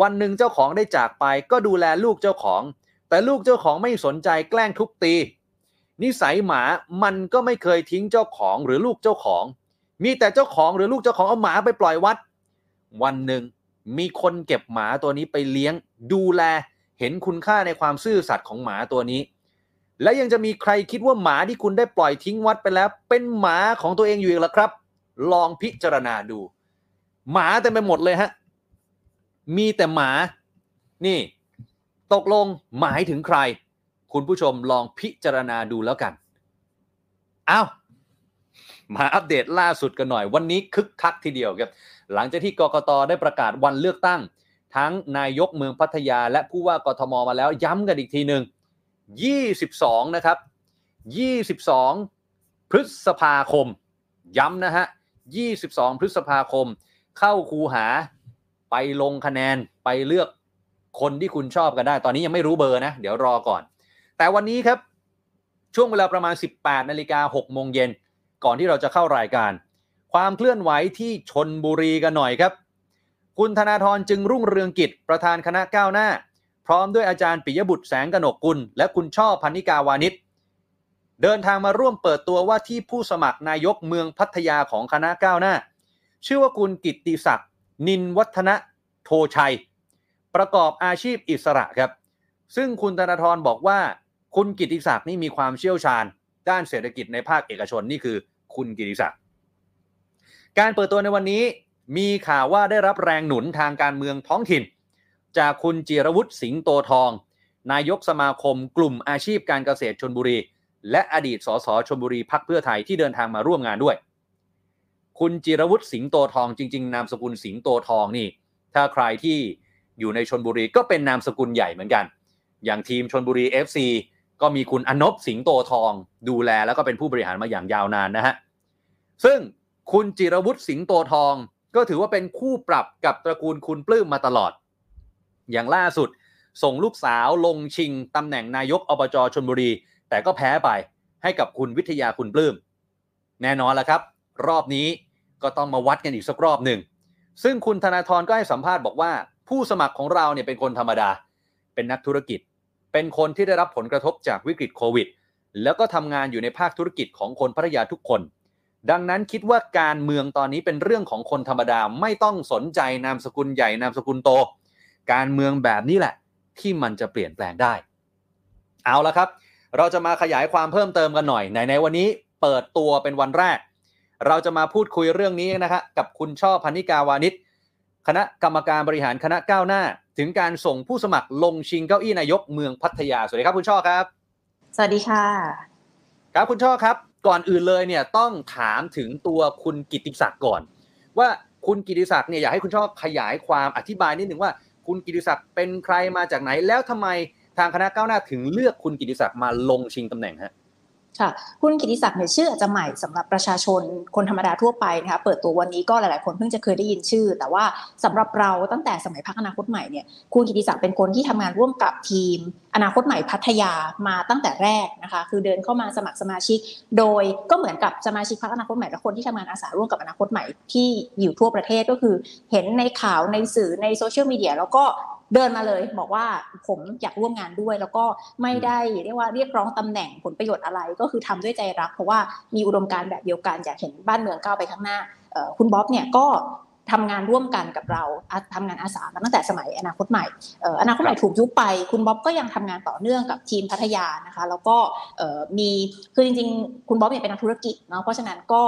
วันหนึ่งเจ้าของได้จากไป ก็ดูแลลูกเจ้าของ แต่ลูกเจ้าของไม่สนใจแกล้งทุบตี นิสัยหมามันก็ไม่เคยทิ้งเจ้าของหรือลูกเจ้าของ มีแต่เจ้าของหรือลูกเจ้าของเอาหมาไปปล่อยวัด วันหนึ่งมีคนเก็บหมาตัวนี้ไปเลี้ยง ดูแลเห็นคุณค่าในความซื่อสัตย์ของหมาตัวนี้ และยังจะมีใครคิดว่าหมาที่คุณได้ปล่อยทิ้งวัดไปแล้ว เป็นหมาของตัวเองอยู่อีกหรอครับ ลองพิจารณาดู หมาเต็มไปหมดเลยฮะมีแต่หมา นี่ ตกลงหมายถึงใคร คุณผู้ชมลองพิจารณาดูแล้วกันอ้าวมาอัปเดตล่าสุดกันหน่อย วันนี้คึกคักทีเดียวครับ หลังจากที่กกตได้ประกาศวันเลือกตั้ง ทั้งนายกเมืองพัทยา และผู้ว่ากทมมาแล้วย้ำกันอีกทีหนึ่ง22 นะครับ 22 พฤษภาคม ย้ำนะฮะ 22 พฤษภาคม เข้าคูหาไปลงคะแนนไปเลือกคนที่คุณชอบกันได้ ตอนนี้ยังไม่รู้เบอร์นะ เดี๋ยวรอก่อน แต่วันนี้ครับช่วงเวลาประมาณ 18นาฬิกา6โมงเย็น ก่อนที่เราจะเข้ารายการ ความเคลื่อนไหวที่ชนบุรีกันหน่อยครับ คุณธนาธรจึงรุ่งเรืองกิจประธานคณะก้าวหน้า พร้อมด้วยอาจารย์ปิยบุตรแสงกนกกุล และคุณช่อพันิกาวานิชเดินทางมาร่วมเปิดตัวว่าที่ผู้สมัครนายกเมืองพัทยาของคณะก้าวหน้า ชื่อว่าคุณกิตติศักดิ์นินวัฒนะโทชัย ประกอบอาชีพอิสระครับ ซึ่งคุณธนาธรบอกว่า คุณกิติศักดิ์นี่มีความเชี่ยวชาญ ด้านเศรษฐกิจในภาคเอกชนนี่คือคุณกิตติศักดิ์การเปิดตัวในวันนี้มีข่าวว่าได้รับแรงหนุนทางการเมืองท้องถิ่น จากคุณจิรวุฒิสิงโตทอง นายกสมาคมกลุ่มอาชีพการเกษตรชนบุรี และอดีตสสชนบุรีพักเพื่อไทยที่เดินทางมาร่วมงานด้วย คุณจิรวุฒิสิงโตทองจริง ๆ นามสกุลสิงโตทองนี่ ถ้าใครที่อยู่ในชนบุรีก็เป็นนามสกุลใหญ่เหมือนกัน อย่างทีมชนบุรี FC ก็มีคุณอนบสิงโตทองดูแลแล้วก็เป็นผู้บริหารมาอย่างยาวนานนะฮะ ซึ่งคุณจิรวุฒิสิงโตทอง ก็ถือว่าเป็นคู่ปรับกับตระกูลคุณปลื้มมาตลอด อย่างล่าสุดส่งลูกสาวลงชิงตำแหน่งนายกอบจชนบุรี แต่ก็แพ้ไปให้กับคุณวิทยาคุณปลื้มแน่นอนแล้วครับ รอบนี้ก็ต้องมาวัดกันอีกสักรอบหนึ่ง ซึ่งคุณธนาธรก็ให้สัมภาษณ์บอกว่า ผู้สมัครของเราเนี่ยเป็นคนธรรมดา เป็นนักธุรกิจ เป็นคนที่ได้รับผลกระทบจากวิกฤตโควิด แล้วก็ทำงานอยู่ในภาคธุรกิจของคนพัทยาทุกคน ดังนั้นคิดว่าการเมืองตอนนี้เป็นเรื่องของคนธรรมดาไม่ต้องสนใจนามสกุลใหญ่นามสกุลโต การเมืองแบบนี้แหละ ที่มันจะเปลี่ยนแปลงได้ เอาละครับ เราจะมาขยายความเพิ่มเติมกันหน่อยในในวันนี้เปิดตัวเป็นวันแรก เราจะมาพูดคุยเรื่องนี้นะครับกับคุณช่อพันิกาวานิช คณะกรรมการบริหารคณะก้าวหน้า ถึงการส่งผู้สมัครลงชิงเก้าอี้นายกเมืองพัทยา สวัสดีครับคุณช่อครับ สวัสดีค่ะ ครับคุณช่อครับ ก่อนอื่นเลยเนี่ยต้องถามถึงตัวคุณกิติศักดิ์ก่อน ว่าคุณกิติศักดิ์เนี่ยอยากให้คุณช่อขยายความอธิบายนิดหนึ่งว่า คุณกิติศักดิ์เป็นใครมาจากไหนแล้วทำไมทางคณะก้าวหน้าถึงเลือกคุณกิติศักดิ์มาลงชิงตำแหน่งฮะ ค่ะคุณกิติศักดิ์เนี่ยชื่ออาจจะใหม่สำหรับประชาชนคนธรรมดาทั่วไปนะคะเปิดตัววันนี้ก็หลาย ๆ คนเพิ่งจะเคยได้ยินชื่อ แต่ว่าสำหรับเราตั้งแต่สมัยพักอนาคตใหม่เนี่ยคุณกิติศักดิ์เป็นคนที่ทำงานร่วมกับทีม อนาคตใหม่พัทยามาตั้งแต่แรกนะคะคือเดินเข้ามาสมัครสมาชิก โดยก็เหมือนกับสมาชิกพักอนาคตใหม่และคนที่ทำงานอาสาร่วมกับอนาคตใหม่ที่อยู่ทั่วประเทศก็คือ เห็นในข่าวในสื่อในโซเชียลมีเดียแล้วก็ เดินมาเลยบอกว่าผมอยากร่วมงานด้วย แล้วก็ไม่ได้เรียกว่าเรียกร้องตำแหน่งผลประโยชน์อะไร ก็คือทำด้วยใจรัก เพราะว่ามีอุดมการณ์แบบเดียวกันอยากเห็นบ้านเมืองก้าวไปข้างหน้าคุณบ๊อบเนี่ยก็ ทำงานร่วมกันกับเราทำงานอาสามาตั้งแต่สมัยอนาคตใหม่อนาคตใหม่ถูกยุบไป คุณบ๊อบก็ยังทำงานต่อเนื่องกับทีมพัทยานะคะ แล้วก็มีคือจริงๆ คุณบ๊อบเนี่ยเป็นนักธุรกิจเนาะเพราะฉะนั้นก็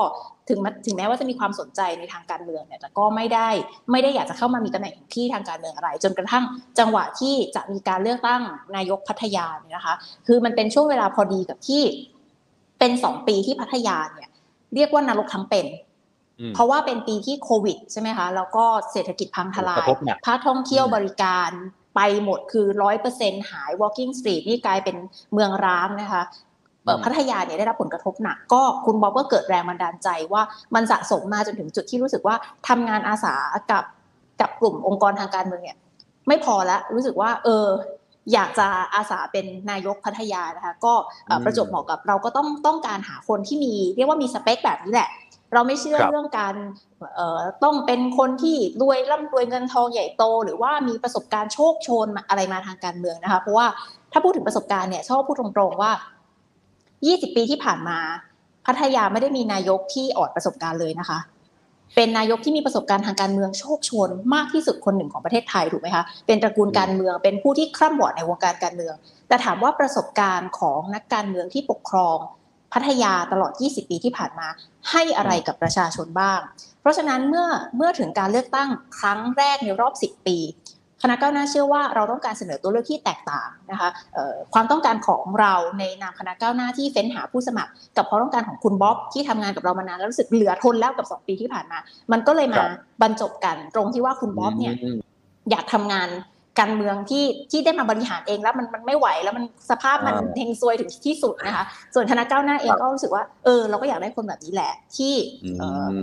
ถึงถึงแม้ว่าจะมีความสนใจในทางการเมืองเนี่ยแต่ก็ไม่ได้ไม่ได้อยากจะเข้ามามีตำแหน่งที่ทางการเมืองอะไร จนกระทั่งจังหวะที่จะมีการเลือกตั้งนายกพัทยาเนี่ยนะคะ คือมันเป็นช่วงเวลาพอดีกับที่เป็นสองปีที่พัทยาเนี่ยเรียกว่านรกทั้งเป็น เพราะว่าเป็นปีที่โควิดใช่ไหมคะ แล้วก็เศรษฐกิจพังทลายภาคท่องเที่ยวบริการไปหมดคือร้อยเปอร์เซ็นหาย walking street นี่กลายเป็นเมืองร้างนะคะพัทยาเนี่ยได้รับผลกระทบหนัก ก็คุณบ๊อบก็เกิดแรงบันดาลใจว่ามันสะสมมาจนถึงจุดที่รู้สึกว่าทำงานอาสากับกับกลุ่มองค์กรทางการเมืองเนี่ยไม่พอแล้วรู้สึกว่า เออ อยากจะอาสาเป็นนายกพัทยานะคะ ก็ประจบเหมาะกับเราก็ต้องต้องการหาคนที่มี เรียกว่ามีสเปคแบบนี้แหละ เราไม่เชื่อเรื่องการเอ่อต้องเป็นคนที่รวยร่ำรวยเงินทองใหญ่โต หรือว่ามีประสบการณ์โชคโชนอะไรมาทางการเมืองนะคะ เพราะว่าถ้าพูดถึงประสบการณ์เนี่ยชอบพูดตรงๆว่า 20 ปีที่ผ่านมา พัทยาไม่ได้มีนายกที่ออดประสบการณ์เลยนะคะ เป็นนายกที่มีประสบการณ์ทางการเมืองโชคชนมากที่สุดคนหนึ่งของประเทศไทยถูกไหมคะเป็นตระกูลการเมืองเป็นผู้ที่คร่ำวอดในวงการการเมือง แต่ถามว่าประสบการณ์ของนักการเมืองที่ปกครอง พัทยาตลอด 20 ปีที่ผ่านมา ให้อะไรกับประชาชนบ้าง เพราะฉะนั้นเมื่อเมื่อถึงการเลือกตั้งครั้งแรกในรอบ 10 ปี คณะก้าวหน้าเชื่อว่าเราต้องการเสนอตัวเลือกที่แตกต่างนะคะความต้องการของเราในนามคณะก้าวหน้าที่เฟ้นหาผู้สมัคร กับความต้องการของคุณบ๊อบที่ทำงานกับเรามานานแล้วรู้สึกเหลือทนแล้วกับ 2 ปีที่ผ่านมา มันก็เลยมาบรรจบกันตรงที่ว่าคุณบ๊อบเนี่ยอยากทำงาน การเมืองที่ที่ได้มาบริหารเองแล้วมันมันไม่ไหวแล้วมันสภาพมันเฮงซวยถึงที่สุดนะคะ ส่วนคณะก้าวหน้าเองก็รู้สึกว่าเออเราก็อยากได้คนแบบนี้แหละ ที่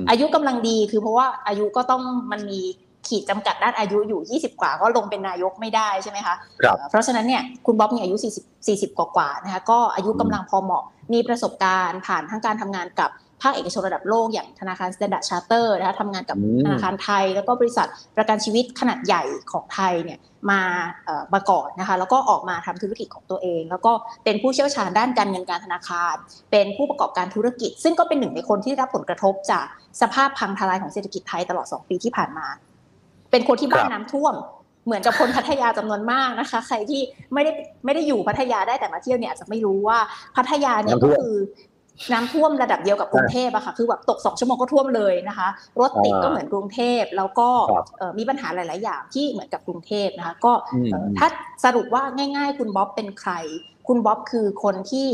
อายุกำลังดีคือเพราะว่าอายุก็ต้องมันมีขีดจำกัดด้านอายุอยู่ 20 กว่าก็ลงเป็นนายกไม่ได้ใช่ไหมคะครับเพราะฉะนั้นเนี่ยคุณบ๊อบมีอายุ 40 40 กว่าๆนะคะก็อายุกำลังพอเหมาะ มีประสบการณ์ผ่านทั้งการทำงานกับ ภาคเอกชนระดับโลกอย่างธนาคาร Standard Charter นะคะทำงานกับธนาคารไทย แล้วก็บริษัทประกันชีวิตขนาดใหญ่ของไทยเนี่ยมามาก่อนนะคะแล้วก็ออกมาทำธุรกิจของตัวเอง แล้วก็เป็นผู้เชี่ยวชาญด้านการเงินการธนาคาร เป็นผู้ประกอบการธุรกิจ ซึ่งก็เป็นหนึ่งในคนที่ได้รับผลกระทบจากสภาพพังทลายของเศรษฐกิจไทยตลอด 2 ปีที่ผ่านมา เป็นคนที่บ้านน้าท่วมเหมือนกับคนพัทยาจำนวนมากนะคะ ใครที่ไม่ได้ไม่ได้อยู่พัทยาได้แต่มาเที่ยวเนี่ยอาจจะไม่รู้ว่าพัทยาเนี่ยก็คือ น้ำท่วมระดับเดียวกับกรุงเทพอะค่ะ คือแบบตกสองชั่วโมงก็ท่วมเลยนะคะ รถติดก็เหมือนกรุงเทพแล้วก็มีปัญหาหลาย ๆ อย่างที่เหมือนกับกรุงเทพนะคะ ก็ถ้าสรุปว่าง่าย ๆ คุณบ๊อบเป็นใคร คุณบ๊อบคือคนที่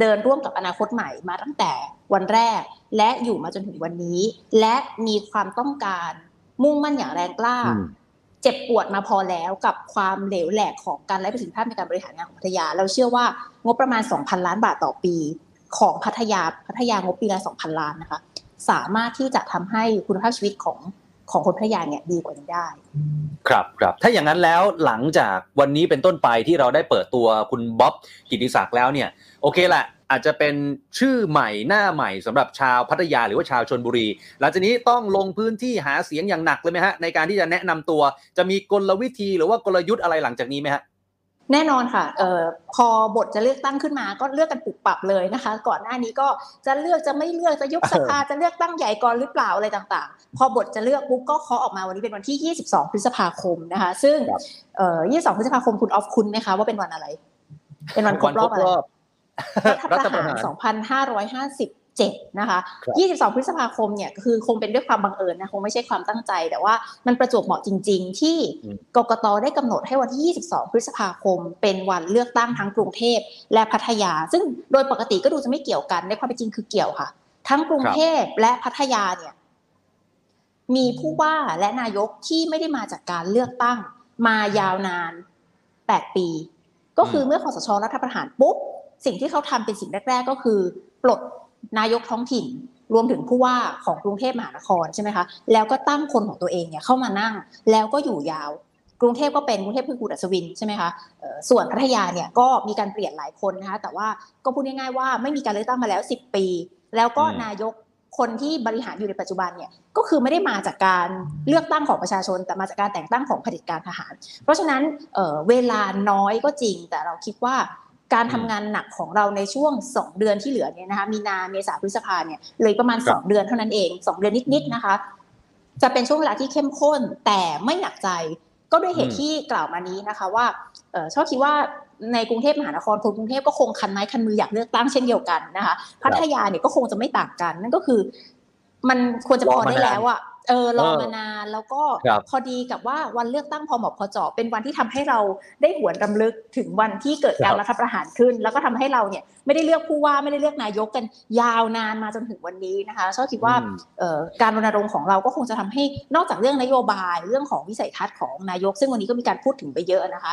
เดินร่วมกับอนาคตใหม่มาตั้งแต่วันแรก และอยู่มาจนถึงวันนี้ และมีความต้องการมุ่งมั่นอย่างแรงกล้า เจ็บปวดมาพอแล้วกับความเหลวแหลกของการไร้ประสิทธิภาพในการบริหารงานของพัทยาเราเชื่อว่างบประมาณ 2,000 ล้านบาทต่อปี ของพัทยาพัทยางบปีละสองพันล้านนะคะ สามารถที่จะทำให้คุณภาพชีวิตของของคนพัทยาเนี่ยดีกว่านี้ได้ ครับครับถ้าอย่างนั้นแล้วหลังจากวันนี้เป็นต้นไปที่เราได้เปิดตัวคุณบ๊อบกิติศักดิ์แล้วเนี่ย โอเคแหละอาจจะเป็นชื่อใหม่หน้าใหม่สำหรับชาวพัทยาหรือว่าชาวชนบุรี หลังจากนี้ต้องลงพื้นที่หาเสียงอย่างหนักเลยไหมฮะในการที่จะแนะนำตัวจะมีกลวิธีหรือว่ากลยุทธ์อะไรหลังจากนี้ไหมฮะ แน่นอนค่ะเอ่อพอบทจะเลือกตั้งขึ้นมา ก็เลือกกันปุบปับเลยนะคะ ก่อนหน้านี้ก็จะเลือกจะไม่เลือกจะยุบสภาจะเลือกตั้งใหญ่ก่อนหรือเปล่าอะไรต่างๆ พอบทจะเลือกปุ๊บก็เคาะออกมาวันนี้เป็นวันที่ 22 พฤษภาคมนะคะ ซึ่งเอ่อ22 พฤษภาคมคุณออฟคุณไหมคะว่าเป็นวันอะไร เป็นวันครบรอบอะไรรัฐประหาร 2550 7 นะคะ 22 พฤษภาคมเนี่ยคือคงเป็นด้วยความบังเอิญนะคงไม่ใช่ความตั้งใจ แต่ว่ามันประจวบเหมาะจริง ๆ ที่กกตได้กำหนดให้วันที่ 22 พฤษภาคม เป็นวันเลือกตั้งทั้งกรุงเทพและพัทยา ซึ่งโดยปกติก็ดูจะไม่เกี่ยวกันในความเป็นจริงคือเกี่ยวค่ะ ทั้งกรุงเทพและพัทยาเนี่ยมีผู้ว่าและนายกที่ไม่ได้มาจากการเลือกตั้งมายาวนาน 8 ปี ก็คือเมื่อคอสชรัฐประหารปุ๊บสิ่งที่เขาทำเป็นสิ่งแรก ๆ ก็คือ ปลด นายกท้องถิ่น รวมถึงผู้ว่าของกรุงเทพมหานครใช่ไหมคะแล้วก็ตั้งคนของตัวเองเนี่ยเข้ามานั่งแล้วก็อยู่ยาว กรุงเทพก็เป็นกรุงเทพคือคุณอัศวินใช่ไหมคะส่วนพัทยาเนี่ยก็มีการเปลี่ยนหลายคนนะคะแต่ว่าก็พูดง่ายๆว่าไม่มีการเลือกตั้งมาแล้ว 10 ปี แล้วก็นายกคนที่บริหารอยู่ในปัจจุบันเนี่ยก็คือไม่ได้มาจากการเลือกตั้งของประชาชน แต่มาจากการแต่งตั้งของเผด็จการทหาร เพราะฉะนั้นเเวลาน้อยก็จริง แต่เราคิดว่า การทำงานหนักของเราในช่วง 2 เดือนที่เหลือเนี่ยนะคะมีนาเมษาพฤษภาเนี่ยเลยประมาณ 2 เดือนเท่านั้นเอง 2 เดือนนิดๆนะคะ จะเป็นช่วงเวลาที่เข้มข้นแต่ไม่หนักใจ ก็ด้วยเหตุที่กล่าวมานี้นะคะว่าชอบคิดว่าในกรุงเทพมหานครคนกรุงเทพก็คงคันไม้คันมืออยากเลือกตั้งเช่นเดียวกันนะคะพัทยาเนี่ยก็คงจะไม่ต่างกัน นั่นก็คือ มันควรจะพอได้แล้วอะ เออรอมานานแล้วก็พอดีกับว่าวันเลือกตั้งพอเหมาะพอเจาะเป็นวันที่ทำให้เราได้หวนรำลึกถึงวันที่เกิดการรัฐประหารขึ้น แล้วก็ทำให้เราเนี่ยไม่ได้เลือกผู้ว่าไม่ได้เลือกนายกกันยาวนานมาจนถึงวันนี้นะคะชอบคิดว่าการรณรงค์ของเราก็คงจะทำให้นอกจากเรื่องนโยบายเรื่องของวิสัยทัศน์ของนายก ซึ่งวันนี้ก็มีการพูดถึงไปเยอะนะคะ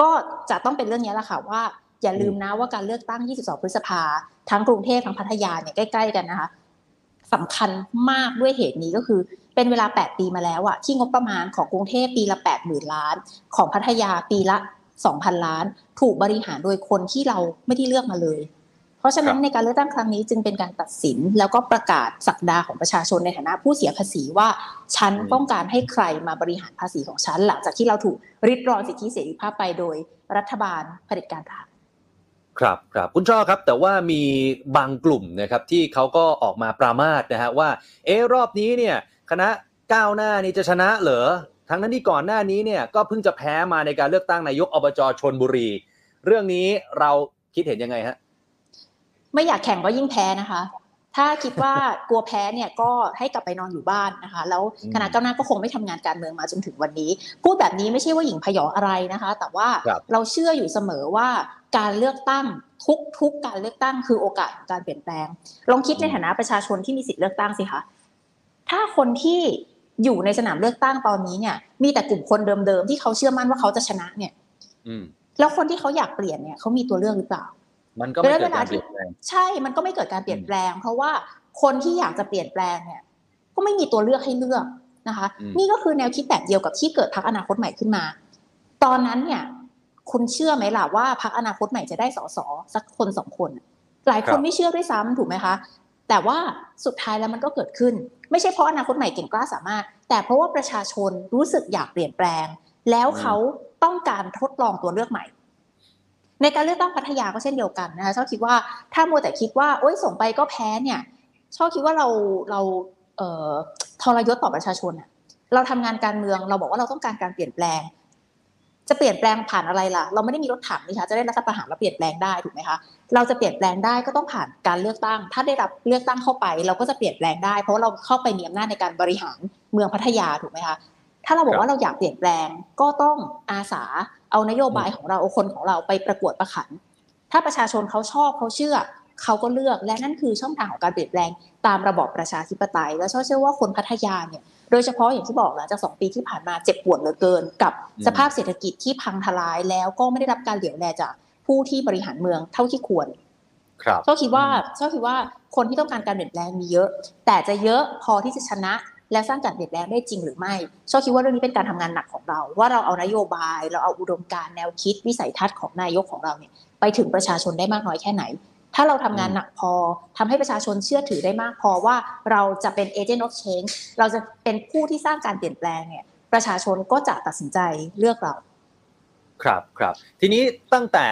ก็จะต้องเป็นเรื่องนี้แหละค่ะว่าอย่าลืมนะว่าการเลือกตั้ง 22 พฤษภาทั้งกรุงเทพทั้งพัทยาเนี่ยใกล้ ๆ กันนะคะสำคัญมากด้วยเหตุนี้ก็คือ เป็นเวลา 8 ปีมาแล้วอะที่งบประมาณของกรุงเทพปีละ8หมื่นล้าน ของพัทยาปีละ 2,000 ล้าน ถูกบริหารโดยคนที่เราไม่ได้เลือกมาเลย เพราะฉะนั้นในการเลือกตั้งครั้งนี้จึงเป็นการตัดสินแล้วก็ประกาศสักดาของประชาชนในฐานะผู้เสียภาษีว่าฉันต้องการให้ใครมาบริหารภาษีของฉันหลังจากที่เราถูกริดรอนสิทธิเสรีภาพไปโดยรัฐบาลเผด็จการทหารครับครับคุณช่อครับแต่ว่ามีบางกลุ่มนะครับที่เขาก็ออกมาปรามาสนะฮะว่าเออรอบนี้เนี่ย คณะก้าวหน้านี่จะชนะเหรอทั้งนั้นที่ก่อนหน้านี้เนี่ยก็เพิ่งจะแพ้มาในการเลือกตั้งนายกอบจชนบุรี เรื่องนี้เราคิดเห็นยังไงฮะไม่อยากแข่งก็ยิ่งแพ้นะคะ ถ้าคิดว่ากลัวแพ้เนี่ยก็ให้กลับไปนอนอยู่บ้านนะคะ แล้วคณะก้าวหน้าก็คงไม่ทำงานการเมืองมาจนถึงวันนี้ พูดแบบนี้ไม่ใช่ว่าหญิงพยออะไรนะคะ แต่ว่าเราเชื่ออยู่เสมอว่าการเลือกตั้งทุกทุกการเลือกตั้งคือโอกาสการเปลี่ยนแปลง ลองคิดในฐานะประชาชนที่มีสิทธิ์เลือกตั้งสิคะ ถ้าคนที่อยู่ในสนามเลือกตั้งตอนนี้เนี่ย มีแต่กลุ่มคนเดิมๆที่เขาเชื่อมั่นว่าเขาจะชนะเนี่ยแล้วคนที่เขาอยากเปลี่ยนเนี่ยเขามีตัวเลือกหรือเปล่า มันก็ไม่เกิดการเปลี่ยนแปลงใช่ มันก็ไม่เกิดการเปลี่ยนแปลง เพราะว่าคนที่อยากจะเปลี่ยนแปลงเนี่ย ก็ไม่มีตัวเลือกให้เลือกนะคะ นี่ก็คือแนวคิดแบบเดียวกับที่เกิดพักอนาคตใหม่ขึ้นมา ตอนนั้นเนี่ย คุณเชื่อไหมล่ะว่าพักอนาคตใหม่จะได้สสสักคนสองคน หลายคนไม่เชื่อด้วยซ้ำถูกไหมคะ แต่ว่าสุดท้ายแล้วมันก็เกิดขึ้น ไม่ใช่เพราะอนาคตใหม่เก่งกล้าสามารถ แต่เพราะว่าประชาชนรู้สึกอยากเปลี่ยนแปลง แล้วเขาต้องการทดลองตัวเลือกใหม่ ในการเลือกตั้งพัทยาก็เช่นเดียวกันนะคะชอบคิดว่าถ้ามัวแต่คิดว่าโอ๊ยส่งไปก็แพ้เนี่ยชอบคิดว่าเราเราเอ่อทรยศต่อประชาชนเราทำงานการเมืองเราบอกว่าเราต้องการการเปลี่ยนแปลง จะเปลี่ยนแปลงผ่านอะไรล่ะ เราไม่ได้มีรถถังนี่คะจะได้รัฐประหารเราเปลี่ยนแปลงได้ถูกไหมคะเราจะเปลี่ยนแปลงได้ก็ต้องผ่านการเลือกตั้ง ถ้าได้รับเลือกตั้งเข้าไป เราก็จะเปลี่ยนแปลงได้ เพราะเราเข้าไปมีอำนาจในการบริหารเมืองพัทยาถูกไหมคะถ้าเราบอกว่าเราอยากเปลี่ยนแปลงก็ต้องอาสาเอานโยบายของเราเอาคนของเราไปประกวดประขัน ถ้าประชาชนเขาชอบเขาเชื่อ เขาก็เลือกและนั่นคือช่องทางของการเปลี่ยนแปลงตามระบอบประชาธิปไตย แล้วเชื่อว่าคนพัทยาเนี่ยโดยเฉพาะอย่างที่บอกหลังจากสองปีที่ผ่านมาเจ็บปวดเหลือเกิน กับสภาพเศรษฐกิจที่พังทลายแล้วก็ไม่ได้รับการเหลียวแลจากผู้ที่บริหารเมืองเท่าที่ควรครับชอบคิดว่าชอบคิดว่าคนที่ต้องการการเปลี่ยนแปลงมีเยอะ แต่จะเยอะพอที่จะชนะและสร้างการเปลี่ยนแปลงได้จริงหรือไม่ชอบคิดว่าเรื่องนี้เป็นการทำงานหนักของเรา ว่าเราเอานโยบาย เราเอาอุดมการแนวคิดวิสัยทัศน์ของนายกของเราเนี่ยไปถึงประชาชนได้มากน้อยแค่ไหน ถ้าเราทำงานหนักพอทำให้ประชาชนเชื่อถือได้มากพอว่าเราจะเป็นเอเจนต์ออฟเชนเราจะเป็นผู้ที่สร้างการเปลี่ยนแปลงเนี่ยประชาชนก็จะตัดสินใจเลือกเรา ครับครับทีนี้ตั้งแต่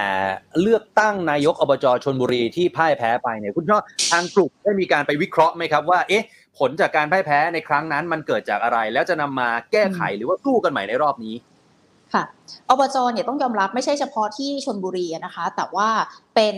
เลือกตั้งนายกอบจชนบุรีที่พ่ายแพ้ไปเนี่ยคุณช่อทางกลุ่มได้มีการไปวิเคราะห์ไหมครับว่าเอ๊ะผลจากการพ่ายแพ้ในครั้งนั้นมันเกิดจากอะไร แล้วจะนำมาแก้ไขหรือว่าสู้กันใหม่ในรอบนี้ ค่ะอบจเนี่ยต้องยอมรับไม่ใช่เฉพาะที่ชนบุรีนะคะ แต่ว่าเป็น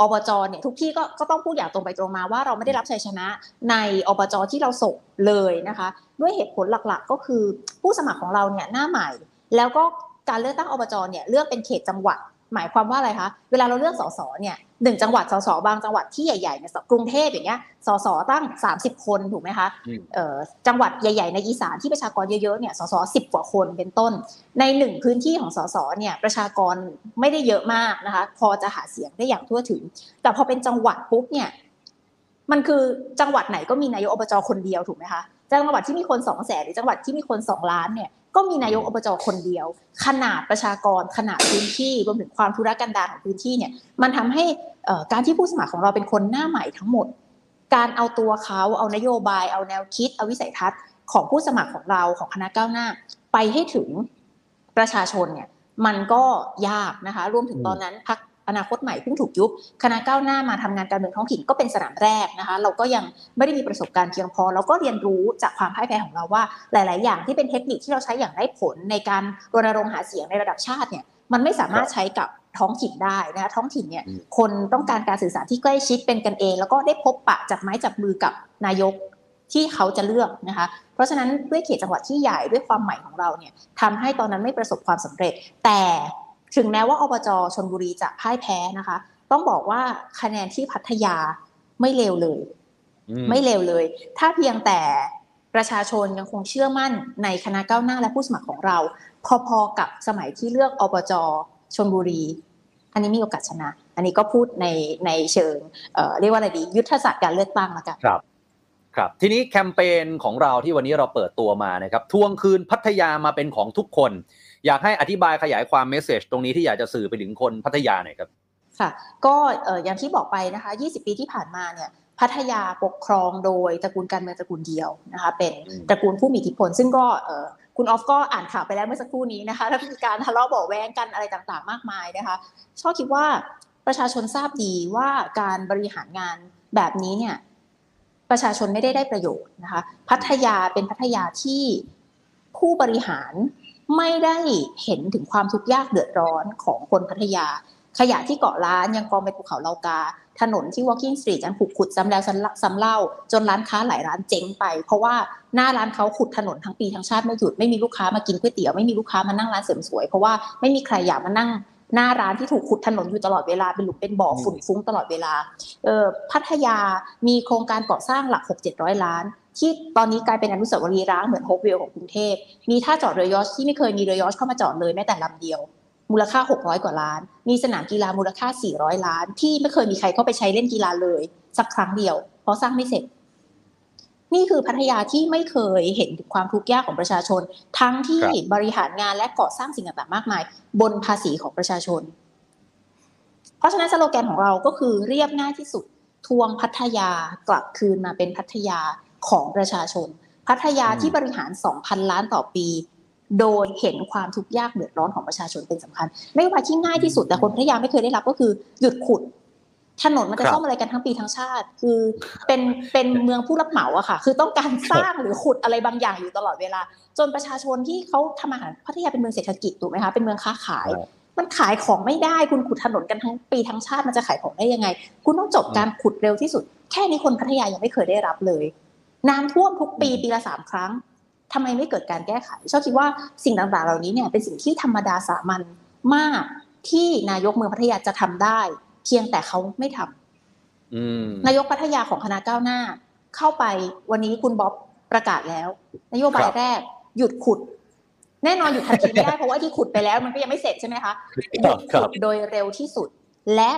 อบจเนี่ยทุกที่ก็ก็ต้องพูดอย่างตรงไปตรงมาว่าเราไม่ได้รับชัยชนะในอบจที่เราส่งเลยนะคะ ด้วยเหตุผลหลักๆ ก็คือผู้สมัครของเราเนี่ยหน้าใหม่ แล้วก็การเลือกตั้งอบจเนี่ยเลือกเป็นเขตจังหวัด หมายความว่าอะไรคะเวลาเราเลือกสสเนี่ยหนึ่งจังหวัดสสบางจังหวัดที่ใหญ่ๆเนี่ยกรุงเทพอย่างเงี้ยสสตั้ง 30 คนถูกไหมคะเอ่อจังหวัดใหญ่ๆในอีสานที่ประชากรเยอะๆเนี่ยสสสิบกว่าคนเป็นต้น ในหนึ่งพื้นที่ของสสเนี่ยประชากรไม่ได้เยอะมากนะคะ พอจะหาเสียงได้อย่างทั่วถึง แต่พอเป็นจังหวัดปุ๊บเนี่ยมันคือจังหวัดไหนก็มีนายกอบจคนเดียวถูกไหมคะ จังหวัดที่มีคนสองแสนหรือจังหวัดที่มีคนสองล้านเนี่ยก็มีนายกอบจคนเดียว ขนาดประชากรขนาดพื้นที่รวมถึงความธุรกันดารของพื้นที่เนี่ยมันทำให้การที่ผู้สมัครของเราเป็นคนหน้าใหม่ทั้งหมด การเอาตัวเขาเอานโยบาย เอาแนวคิด เอาวิสัยทัศน์ของผู้สมัครของเราของคณะก้าวหน้า ไปให้ถึงประชาชนเนี่ยมันก็ยากนะคะรวมถึงตอนนั้นพัก อนาคตใหม่เพิ่งถูกยุบคณะก้าวหน้ามาทำงานการเมืองท้องถิ่นก็เป็นสนามแรกนะคะ เราก็ยังไม่ได้มีประสบการณ์เพียงพอ เราก็เรียนรู้จากความพ่ายแพ้ของเราว่า หลาย ๆ อย่างที่เป็นเทคนิคที่เราใช้อย่างได้ผลในการรณรงค์หาเสียงในระดับชาติเนี่ยมันไม่สามารถใช้กับท้องถิ่นได้นะคะท้องถิ่นเนี่ยคนต้องการการสื่อสารที่ใกล้ชิดเป็นกันเอง แล้วก็ได้พบปะจับไม้จับมือกับนายกที่เขาจะเลือกนะคะ เพราะฉะนั้นด้วยเขตจังหวัดที่ใหญ่ด้วยความใหม่ของเราเนี่ยทำให้ตอนนั้นไม่ประสบความสำเร็จ แต่ ถึงแม้ว่าอบจชนบุรีจะพ่ายแพ้นะคะ ต้องบอกว่าคะแนนที่พัทยาไม่เลวเลย ไม่เลวเลย ถ้าเพียงแต่ประชาชนยังคงเชื่อมั่นในคณะก้าวหน้าและผู้สมัครของเรา พอๆกับสมัยที่เลือกอบจชนบุรี อันนี้มีโอกาสชนะ อันนี้ก็พูดในในเชิงเเรียกว่าอะไรดี ยุทธศาสตร์การเลือกตั้งละกันครับครับทีนี้แคมเปญของเราที่วันนี้เราเปิดตัวมานะครับทวงคืนพัทยามาเป็นของทุกคน อยากให้อธิบายขยายความเมสเซจตรงนี้ที่อยากจะสื่อไปถึงคนพัทยาหน่อยครับค่ะก็อย่างที่บอกไปนะคะ 20 ปีที่ผ่านมาเนี่ยพัทยาปกครองโดยตระกูลการเมืองตระกูลเดียวนะคะเป็นตระกูลผู้มีอิทธิพล ซึ่งก็คุณออฟก็อ่านข่าวไปแล้วเมื่อสักครู่นี้นะคะแล้วมีการทะเลาะเบาแวงกันอะไรต่างๆ มากมายนะคะชอบคิดว่าประชาชนทราบดีว่าการบริหารงานแบบนี้เนี่ยประชาชนไม่ได้ได้ประโยชน์นะคะพัทยาเป็นพัทยาที่ผู้บริหาร ไม่ได้เห็นถึงความทุกข์ยากเดือดร้อนของคนพัทยา ขยะที่เกาะล้านยังกองไปภูเขาเลากา ถนนที่ Walking Street ยังถูกขุดซ้ำแล้วซ้ำเล่า จนร้านค้าหลายร้านเจ๊งไป เพราะว่าหน้าร้านเขาขุดถนนทั้งปีทั้งชาติไม่หยุดไม่มีลูกค้ามากินก๋วยเตี๋ยวไม่มีลูกค้ามานั่งร้านเสริมสวยเพราะว่าไม่มีใครอยากมานั่งหน้าร้านที่ถูกขุดถนนอยู่ตลอดเวลาเป็นหลุมเป็นบ่อฝุ่นฟุ้งตลอดเวลาเออพัทยามีโครงการก่อสร้างหลัก 6 700 ล้าน ที่ตอนนี้กลายเป็นอนุสาวรีย์ร้างเหมือนโฮปวิลของกรุงเทพมีท่าจอดเรือยอชที่ไม่เคยมีเรือยอชเข้ามาจอดเลยแม้แต่ลำเดียว มูลค่า 600 กว่าล้าน มีสนามกีฬามูลค่า 400 ล้าน ที่ไม่เคยมีใครเข้าไปใช้เล่นกีฬาเลย สักครั้งเดียว เพราะสร้างไม่เสร็จ นี่คือพัทยาที่ไม่เคยเห็นถึงความทุกข์ยากของประชาชน ทั้งที่บริหารงานและก่อสร้างสิ่งต่างๆมากมาย บนภาษีของประชาชน เพราะฉะนั้นสโลแกนของเราก็คือเรียบง่ายที่สุดทวงพัทยากลับคืนมาเป็นพัทยา ของประชาชน พัทยาที่บริหาร 2,000 ล้านต่อปี โดยเห็นความทุกข์ยากเดือดร้อนของประชาชนเป็นสำคัญนโยบายที่ง่ายที่สุดแต่คนพัทยาไม่เคยได้รับก็คือหยุดขุดถนนมันจะซ่อมอะไรกันทั้งปีทั้งชาติ คือเป็นเป็นเมืองผู้รับเหมาอะค่ะ คือต้องการสร้างหรือขุดอะไรบางอย่างอยู่ตลอดเวลา จนประชาชนที่เขาทำอาหารพัทยาเป็นเมืองเศรษฐกิจถูกไหมคะเป็นเมืองค้าขาย มันขายของไม่ได้คุณขุดถนนกันทั้งปีทั้งชาติมันจะขายของได้ยังไง คุณต้องจบการขุดเร็วที่สุด แค่นี้คนพัทยายังไม่เคยได้รับเลย น้ำท่วมทุกปีปีละสามครั้งทำไมไม่เกิดการแก้ไขชอบคิดว่าสิ่งต่างๆ เหล่านี้เนี่ยเป็นสิ่งที่ธรรมดาสามัญมากที่นายกเมืองพัทยาจะทำได้ เพียงแต่เขาไม่ทำนายกพัทยาของคณะก้าวหน้า เข้าไปวันนี้คุณบ๊อบประกาศแล้ว นโยบายแรก หยุดขุด แน่นอนหยุดทันทีไม่ได้เพราะว่าที่ขุดไปแล้วมันก็ยังไม่เสร็จใช่ไหมคะหยุดขุดโดยเร็วที่สุด และ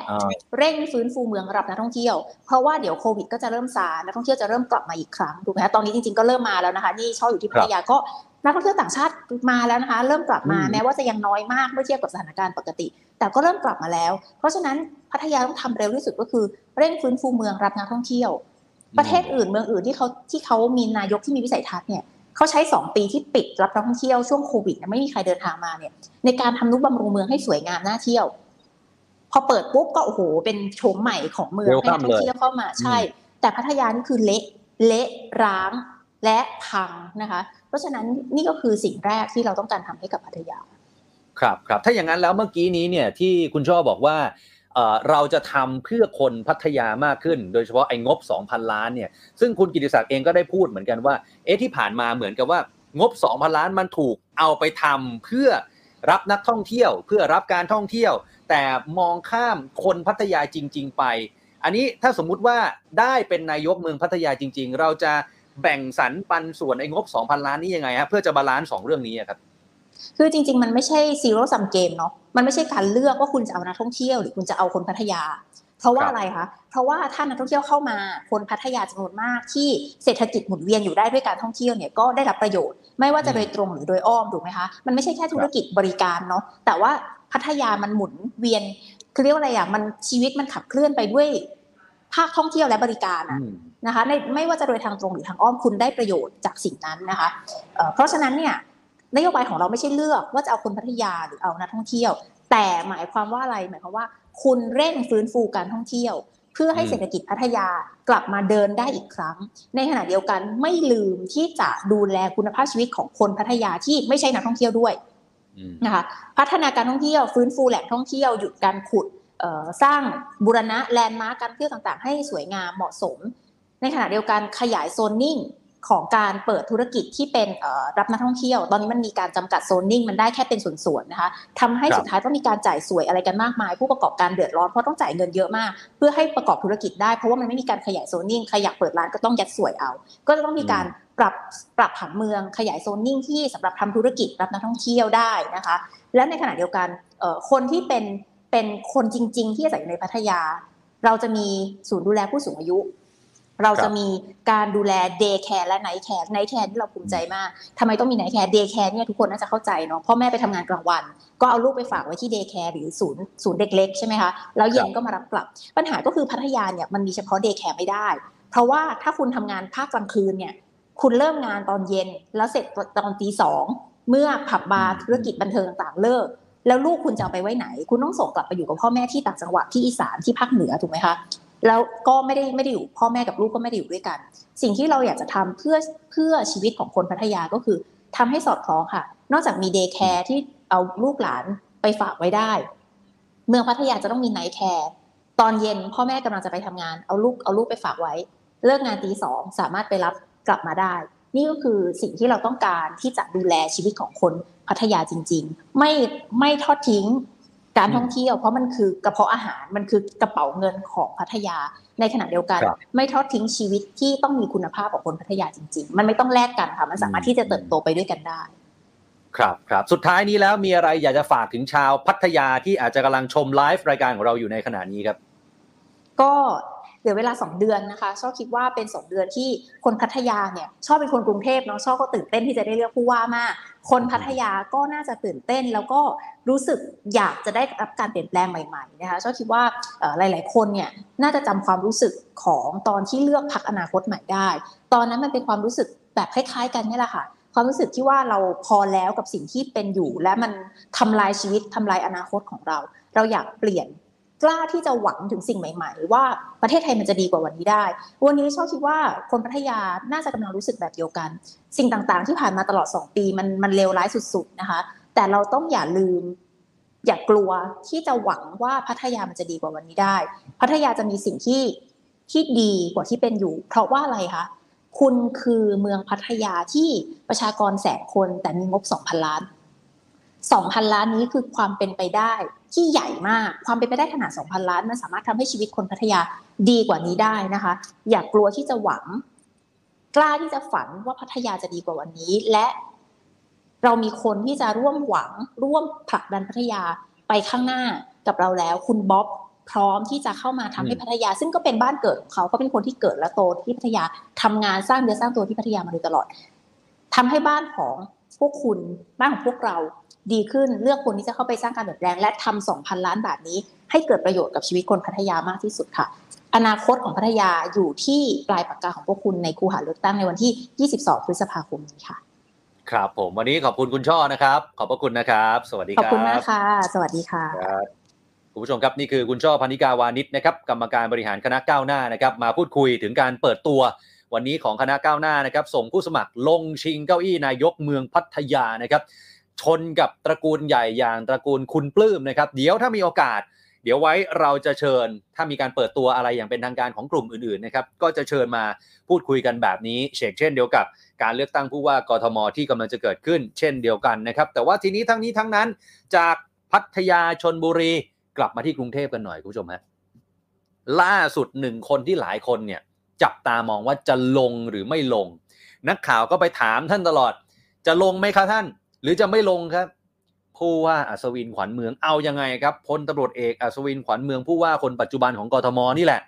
เร่งฟื้นฟูเมืองรับนักท่องเที่ยว เพราะว่าเดี๋ยวโควิดก็จะเริ่มซา นักท่องเที่ยวจะเริ่มกลับมาอีกครั้งถูกไหมคะ ตอนนี้จริงๆก็เริ่มมาแล้วนะคะ นี่ชอบอยู่ที่พัทยาก็นักท่องเที่ยวต่างชาติมาแล้วนะคะ เริ่มกลับมาแม้ว่าจะยังน้อยมากเมื่อเทียบกับสถานการณ์ปกติ แต่ก็เริ่มกลับมาแล้ว เพราะฉะนั้นพัทยาต้องทำเร็วที่สุดก็คือเร่งฟื้นฟูเมืองรับนักท่องเที่ยว ประเทศอื่นเมืองอื่นที่เขาที่เขามีนายกที่มีวิสัยทัศน์เนี่ยเขาใช้สองปีที่ปิดรับนักท่องเที่ยวช่วงโควิดไม่มีใครเดินทางมาเนี่ยในการทำนุบำรุงเมืองให้สวยงามน่าเที่ยว พอเปิดปุ๊บก็โอ้โหเป็นโฉมใหม่ของเมืองให้นักท่องเที่ยวเข้ามาใช่ แต่พัทยานี่คือเละเละร้างและพังนะคะ เพราะฉะนั้นนี่ก็คือสิ่งแรกที่เราต้องการทำให้กับพัทยา ครับครับถ้าอย่างนั้นแล้วเมื่อกี้นี้เนี่ยที่คุณช่อบอกว่าเราจะทำเพื่อคนพัทยามากขึ้น โดยเฉพาะไอ้งบ 2,000 ล้านเนี่ยซึ่งคุณกิติศักดิ์เองก็ได้พูดเหมือนกันว่าเอ๊ะที่ผ่านมาเหมือนกับว่างบ 2,000 ล้านมันถูกเอาไปทำเพื่อรับนักท่องเที่ยว เพื่อรับการท่องเที่ยว แต่มองข้ามคนพัทยาจริง ๆ ไป อันนี้ถ้าสมมุติว่าได้เป็นนายกเมืองพัทยาจริง ๆ เราจะแบ่งสรรปันส่วนไอ้งบ 2,000 ล้านนี้ยังไงฮะเพื่อจะ balance สองเรื่องนี้ครับคือจริง ๆ มันไม่ใช่ zero-sum game เนาะมันไม่ใช่การเลือกว่าคุณจะเอานักท่องเที่ยวหรือคุณจะเอาคนพัทยา เพราะว่าอะไรคะเพราะว่าถ้านักท่องเที่ยวเข้ามาคนพัทยาจำนวนมากที่เศรษฐกิจหมุนเวียนอยู่ได้ด้วยการท่องเที่ยวเนี่ยก็ได้รับประโยชน์ ไม่ว่าจะโดยตรงหรือโดยอ้อมถูกไหมคะมันไม่ใช่แค่ธุรกิจบริการเนาะแต่ว่า พัทยามันหมุนเวียนคือเรียกว่าอะไรอย่างมันชีวิตมันขับเคลื่อนไปด้วยภาคท่องเที่ยวและบริการอะนะคะในไม่ว่าจะโดยทางตรงหรือทางอ้อมคุณได้ประโยชน์จากสิ่งนั้นนะคะเพราะฉะนั้นเนี่ยนโยบายของเราไม่ใช่เลือกว่าจะเอาคนพัทยาหรือเอานักท่องเที่ยว แต่หมายความว่าอะไรหมายความว่า คุณเร่งฟื้นฟูการท่องเที่ยว เพื่อให้เศรษฐกิจพัทยากลับมาเดินได้อีกครั้ง ในขณะเดียวกันไม่ลืมที่จะดูแลคุณภาพชีวิตของคนพัทยาที่ไม่ใช่นักท่องเที่ยวด้วย นะคะพัฒนาการท่องเที่ยวฟื้นฟูแหล่งท่องเที่ยวหยุดการขุดสร้างบูรณะแลนด์มาร์กการเที่ยวต่างๆ ให้สวยงามเหมาะสม ในขณะเดียวกันขยายโซนนิ่งของการเปิดธุรกิจที่เป็นรับนักท่องเที่ยว ตอนนี้มันมีการจำกัดโซนนิ่งมันได้แค่เป็นส่วนๆนะคะทำให้สุดท้ายต้องมีการจ่ายสวยอะไรกันมากมาย ผู้ประกอบการเดือดร้อนเพราะต้องจ่ายเงินเยอะมาก เพื่อให้ประกอบธุรกิจได้เพราะว่ามันไม่มีการขยายโซนนิ่งใครอยากเปิดร้านก็ต้องยัดสวยเอา ก็จะต้องมีการ ปรับปรับผังเมืองขยายโซนนิ่งที่สำหรับทำธุรกิจรับนักท่องเที่ยวได้นะคะ และในขณะเดียวกันคนที่เป็นเป็นคนจริง ๆ ที่อาศัยอยู่ในพัทยา เราจะมีศูนย์ดูแลผู้สูงอายุ เราจะมีการดูแล day care และ night care night care ที่เราภูมิใจมากทำไมต้องมี night care day care เนี่ยทุกคนน่าจะเข้าใจเนาะพ่อแม่ไปทำงานกลางวัน ก็เอาลูกไปฝากไว้ที่ day care หรือศูนย์ศูนย์เด็กเล็กใช่ไหมคะแล้วเย็นก็มารับกลับ ปัญหาก็คือพัทยาเนี่ยมันมีเฉพาะ day care ไม่ได้ เพราะว่าถ้าคุณทำงานภาคกลางคืนเนี่ย คุณเริ่มงานตอนเย็น แล้วเสร็จตอนตีสองเมื่อผับบาร์ธุรกิจบันเทิงต่างๆเลิก แล้วลูกคุณจะเอาไปไว้ไหน คุณต้องส่งกลับไปอยู่กับพ่อแม่ที่ต่างจังหวัดที่อีสานที่ภาคเหนือถูกไหมคะแล้วก็ไม่ได้ไม่ได้อยู่พ่อแม่กับลูกก็ไม่ได้อยู่ด้วยกัน สิ่งที่เราอยากจะทำเพื่อเพื่อชีวิตของคนพัทยาก็คือทำให้สอดคล้องค่ะ นอกจากมี day care ที่เอาลูกหลานไปฝากไว้ได้ เมืองพัทยาจะต้องมี night care ตอนเย็นพ่อแม่กำลังจะไปทำงานเอาลูกเอาลูกไปฝากไว้ เลิกงานตีสองสามารถไปรับ กลับมาได้ นี่ก็คือสิ่งที่เราต้องการที่จะดูแลชีวิตของคนพัทยาจริง ๆ ไม่ไม่ทอดทิ้งการท่องเที่ยวเพราะมันคือกระเพาะอาหารมันคือกระเป๋าเงินของพัทยาในขณะเดียวกันครับไม่ทอดทิ้งชีวิตที่ต้องมีคุณภาพของคนพัทยาจริง ๆ มันไม่ต้องแลกกันค่ะมันสามารถที่จะเติบโตไปด้วยกันได้ ครับครับสุดท้ายนี้แล้วมีอะไรอยากจะฝากถึงชาวพัทยาที่อาจจะกำลังชมไลฟ์รายการของเราอยู่ในขณะนี้ครับ ก็ เหลือเวลา 2 เดือนนะคะชอบคิดว่าเป็น 2 เดือนที่คนพัทยาเนี่ยชอบเป็นคนกรุงเทพเนาะชอบก็ตื่นเต้นที่จะได้เลือกผู้ว่ามาก คนพัทยาก็น่าจะตื่นเต้น แล้วก็รู้สึกอยากจะได้รับการเปลี่ยนแปลงใหม่ๆนะคะชอบคิดว่าหลาย ๆ คนเนี่ยน่าจะจำความรู้สึกของตอนที่เลือกพักอนาคตใหม่ได้ ตอนนั้นมันเป็นความรู้สึกแบบคล้าย ๆ กันนี่แหละค่ะความรู้สึกที่ว่าเราพอแล้วกับสิ่งที่เป็นอยู่ และมันทำลายชีวิตทำลายอนาคตของเรา เราอยากเปลี่ยน กล้าที่จะหวังถึงสิ่งใหม่ ๆ ว่าประเทศไทยมันจะดีกว่าวันนี้ได้ วันนี้ชอบคิดว่าคนพัทยาน่าจะกำลังรู้สึกแบบเดียวกัน สิ่งต่างๆ ที่ผ่านมาตลอด 2 ปีมันมันเลวร้ายสุดๆนะคะ แต่เราต้องอย่าลืม อย่ากลัวที่จะหวังว่าพัทยามันจะดีกว่าวันนี้ได้ พัทยาจะมีสิ่งที่ที่ดีกว่าที่เป็นอยู่ เพราะว่าอะไรคะคุณคือเมืองพัทยาที่ประชากรแสนคนแต่มีงบ2,000ล้าน 2,000 ล้านนี้คือความเป็นไปได้ที่ใหญ่มาก ความเป็นไปได้ขนาด 2,000 ล้าน มันสามารถทำให้ชีวิตคนพัทยาดีกว่านี้ได้นะคะ อย่ากกลัวที่จะหวัง กล้าที่จะฝันว่าพัทยาจะดีกว่าวันนี้ และเรามีคนที่จะร่วมหวัง ร่วมผลักดันพัทยาไปข้างหน้ากับเราแล้ว คุณบ๊อบพร้อมที่จะเข้ามาทำให้อืมพัทยา ซึ่งก็เป็นบ้านเกิดของเขาเขาเป็นคนที่เกิดและโตที่พัทยาทำงานสร้างเนื้อสร้างตัวที่พัทยามาโดยตลอดทำให้บ้านของพวกคุณบ้านของพวกเรา ดีขึ้นเลือกคนที่จะเข้าไปสร้างการเปลี่ยนแปลง และทำ2,000ล้านบาทนี้ ให้เกิดประโยชน์กับชีวิตคนพัทยามากที่สุดค่ะ อนาคตของพัทยาอยู่ที่ปลายปากกาของพวกคุณในคูหาเลือกตั้งในวันที่ 22 พฤษภาคมนี้ค่ะ ครับผมวันนี้ขอบคุณคุณช่อนะครับ ขอบพระคุณนะครับ สวัสดีขคอบรับคุณมากค่ะ สวัสดีค่ะครับคุณผู้ชมครับนี่คือคุณช่อพันิกาวานิชนะครับกรรมการบริหารคณะก้าวหน้านะครับมาพูดคุยถึงการเปิดตัววันนี้ของคณะก้าวหน้านะครับส่งผู้สมัครลงชิงเก้าอี้นายกเมืองพัทยานะครับ ชนกับตระกูลใหญ่อย่างตระกูลคุณปลื้มนะครับ เดี๋ยวถ้ามีโอกาส เดี๋ยวไว้เราจะเชิญ ถ้ามีการเปิดตัวอะไรอย่างเป็นทางการของกลุ่มอื่นๆนะครับก็จะเชิญมาพูดคุยกันแบบนี้เชกเช่นเดียวกับการเลือกตั้งผู้ว่ากทมที่กำลังจะเกิดขึ้น เช่นเดียวกันนะครับ แต่ว่าทีนี้ทั้งนี้ทั้งนั้นจากพัทยาชนบุรีกลับมาที่กรุงเทพกันหน่อยคุณผู้ชมฮะล่าสุดหนึ่งคนที่หลายคนเนี่ยจับตามองว่าจะลงหรือไม่ลง นักข่าวก็ไปถามท่านตลอด จะลงไหมคะท่าน หรือจะไม่ลงครับผู้ว่าอัศวินขวัญเมืองเอายังไงครับพลตำรวจเอกอัศวินขวัญเมืองผู้ว่าคนปัจจุบันของกทมนี่แหละ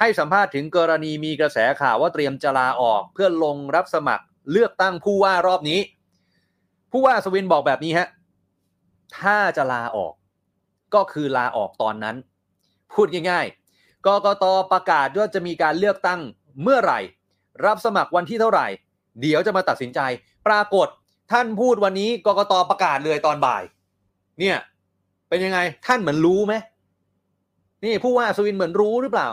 ให้สัมภาษณ์ถึงกรณีมีกระแสข่าวว่าเตรียมจะลาออก เพื่อลงรับสมัครเลือกตั้งผู้ว่ารอบนี้ ผู้ว่าอัศวินบอกแบบนี้ฮะถ้าจะลาออก ก็คือลาออกตอนนั้น พูดง่ายๆกกตประกาศว่าจะมีการเลือกตั้งเมื่อไหร่ รับสมัครวันที่เท่าไหร่ เดี๋ยวจะมาตัดสินใจ ปรากฏ ท่านพูดวันนี้กกตประกาศเลยตอนบ่าย เนี่ย เป็นยังไงท่านเหมือนรู้ไหมนี่ผู้ว่าอัศวินเหมือนรู้หรือเปล่า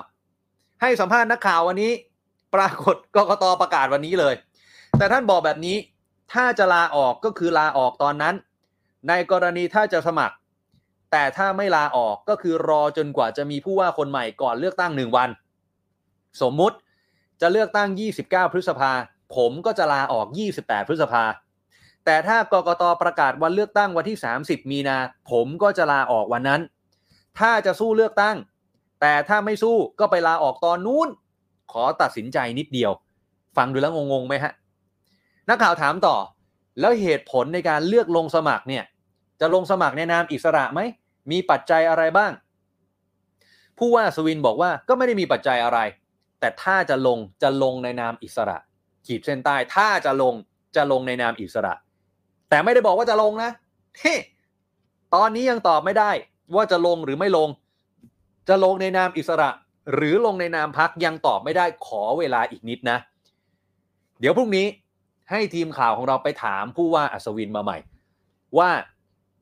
ให้สัมภาษณ์นักข่าววันนี้ ปรากฏกกตประกาศวันนี้เลย แต่ท่านบอกแบบนี้ ถ้าจะลาออกก็คือลาออกตอนนั้น ในกรณีถ้าจะสมัคร แต่ถ้าไม่ลาออกก็คือรอจนกว่าจะมีผู้ว่าคนใหม่ก่อนเลือกตั้งหนึ่งวัน สมมุติจะเลือกตั้ง 29 พฤษภาผมก็จะลาออก 28 พฤษภา แต่ถ้ากกตประกาศวันเลือกตั้งวันที่ 30 มีนา ผมก็จะลาออกวันนั้น ถ้าจะสู้เลือกตั้ง แต่ถ้าไม่สู้ก็ไปลาออกตอนนู้น ขอตัดสินใจนิดเดียว ฟังดูแล้วงงๆไหมฮะ นักข่าวถามต่อ แล้วเหตุผลในการเลือกลงสมัครเนี่ย จะลงสมัครในนามอิสระไหม มีปัจจัยอะไรบ้าง ผู้ว่าสวินบอกว่าก็ไม่ได้มีปัจจัยอะไร แต่ถ้าจะลงจะลงในนามอิสระ ขีดเส้นใต้ ถ้าจะลงจะลงในนามอิสระ แต่ไม่ได้บอกว่าจะลงนะเฮ้ตอนนี้ยังตอบไม่ได้ ว่าจะลงหรือไม่ลง จะลงในนามอิสระ หรือลงในนามพักยังตอบไม่ได้ขอเวลาอีกนิดนะ เดี๋ยวพรุ่งนี้ให้ทีมข่าวของเราไปถามผู้ว่าอัศวินมาใหม่ ว่า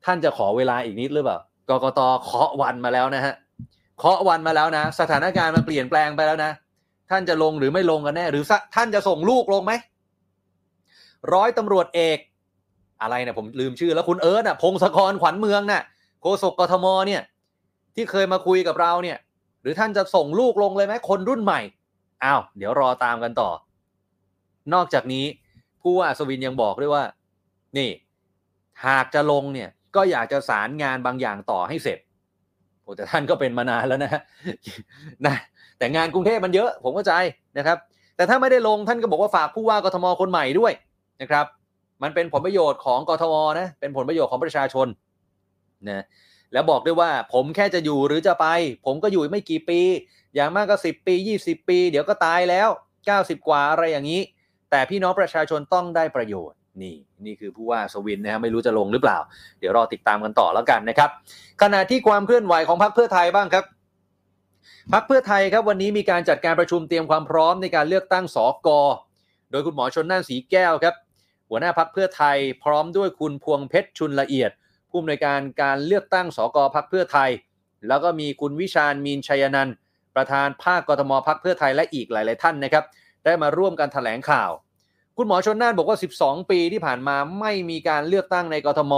ท่านจะขอเวลาอีกนิดหรือเปล่ากกตเคาะวันมาแล้วนะฮะเคาะวันมาแล้วนะ สถานการณ์มันเปลี่ยนแปลงไปแล้วนะ ท่านจะลงหรือไม่ลงกันแน่ หรือท่านจะส่งลูกลงไหมร้อยตำรวจเอก อะไรเนะผมลืมชื่อแล้วคุณเอิร์ธน่ะพงศกรขวัญเมืองน่ะโฆษกกทมเนี่ยที่เคยมาคุยกับเราเนี่ย หรือท่านจะส่งลูกลงเลยไหมคนรุ่นใหม่อ้าวเดี๋ยวรอตามกันต่อ นอกจากนี้ผู้ว่าอัศวินยังบอกด้วยว่า นี่ หากจะลงเนี่ย ก็อยากจะสารงานบางอย่างต่อให้เสร็จโอ้แต่ท่านก็เป็นมานานแล้วนะนะ แต่งานกรุงเทพมันเยอะ ผมเข้าใจนะครับ แต่ถ้าไม่ได้ลงท่านก็บอกว่าฝากผู้ว่ากทมคนใหม่ด้วยนะครับ มันเป็นผลประโยชน์ของกทมนะเป็นผลประโยชน์ของประชาชนนะแล้วบอกด้วยว่าผมแค่จะอยู่หรือจะไป ผมก็อยู่ไม่กี่ปี อย่างมากก็สิบปียี่สิบปี เดี๋ยวก็ตายแล้วเก้าสิบกว่าอะไรอย่างนี้ แต่พี่น้องประชาชนต้องได้ประโยชน์นี่นี่คือผู้ว่าสวินนะฮะไม่รู้จะลงหรือเปล่า เดี๋ยวรอติดตามกันต่อแล้วกันนะครับขณะที่ความเคลื่อนไหวของพรรคเพื่อไทยบ้างครับพรรคเพื่อไทยครับวันนี้มีการจัดการประชุมเตรียมความพร้อมในการเลือกตั้งสกอโดยคุณหมอชนน่านสีแก้วครับ หัวหน้าพรรคเพื่อไทย พร้อมด้วยคุณพวงเพชรชุนละเอียด ผู้อำนวยการการเลือกตั้งสกพรรคเพื่อไทย แล้วก็มีคุณวิชาญมีนชัยนันท์ประธานภาคกทมพรรคเพื่อไทยและอีกหลาย ๆ ท่านนะครับ ได้มาร่วมกันแถลงข่าว คุณหมอชนน่านบอกว่า 12 ปีที่ผ่านมาไม่มีการเลือกตั้งในกทม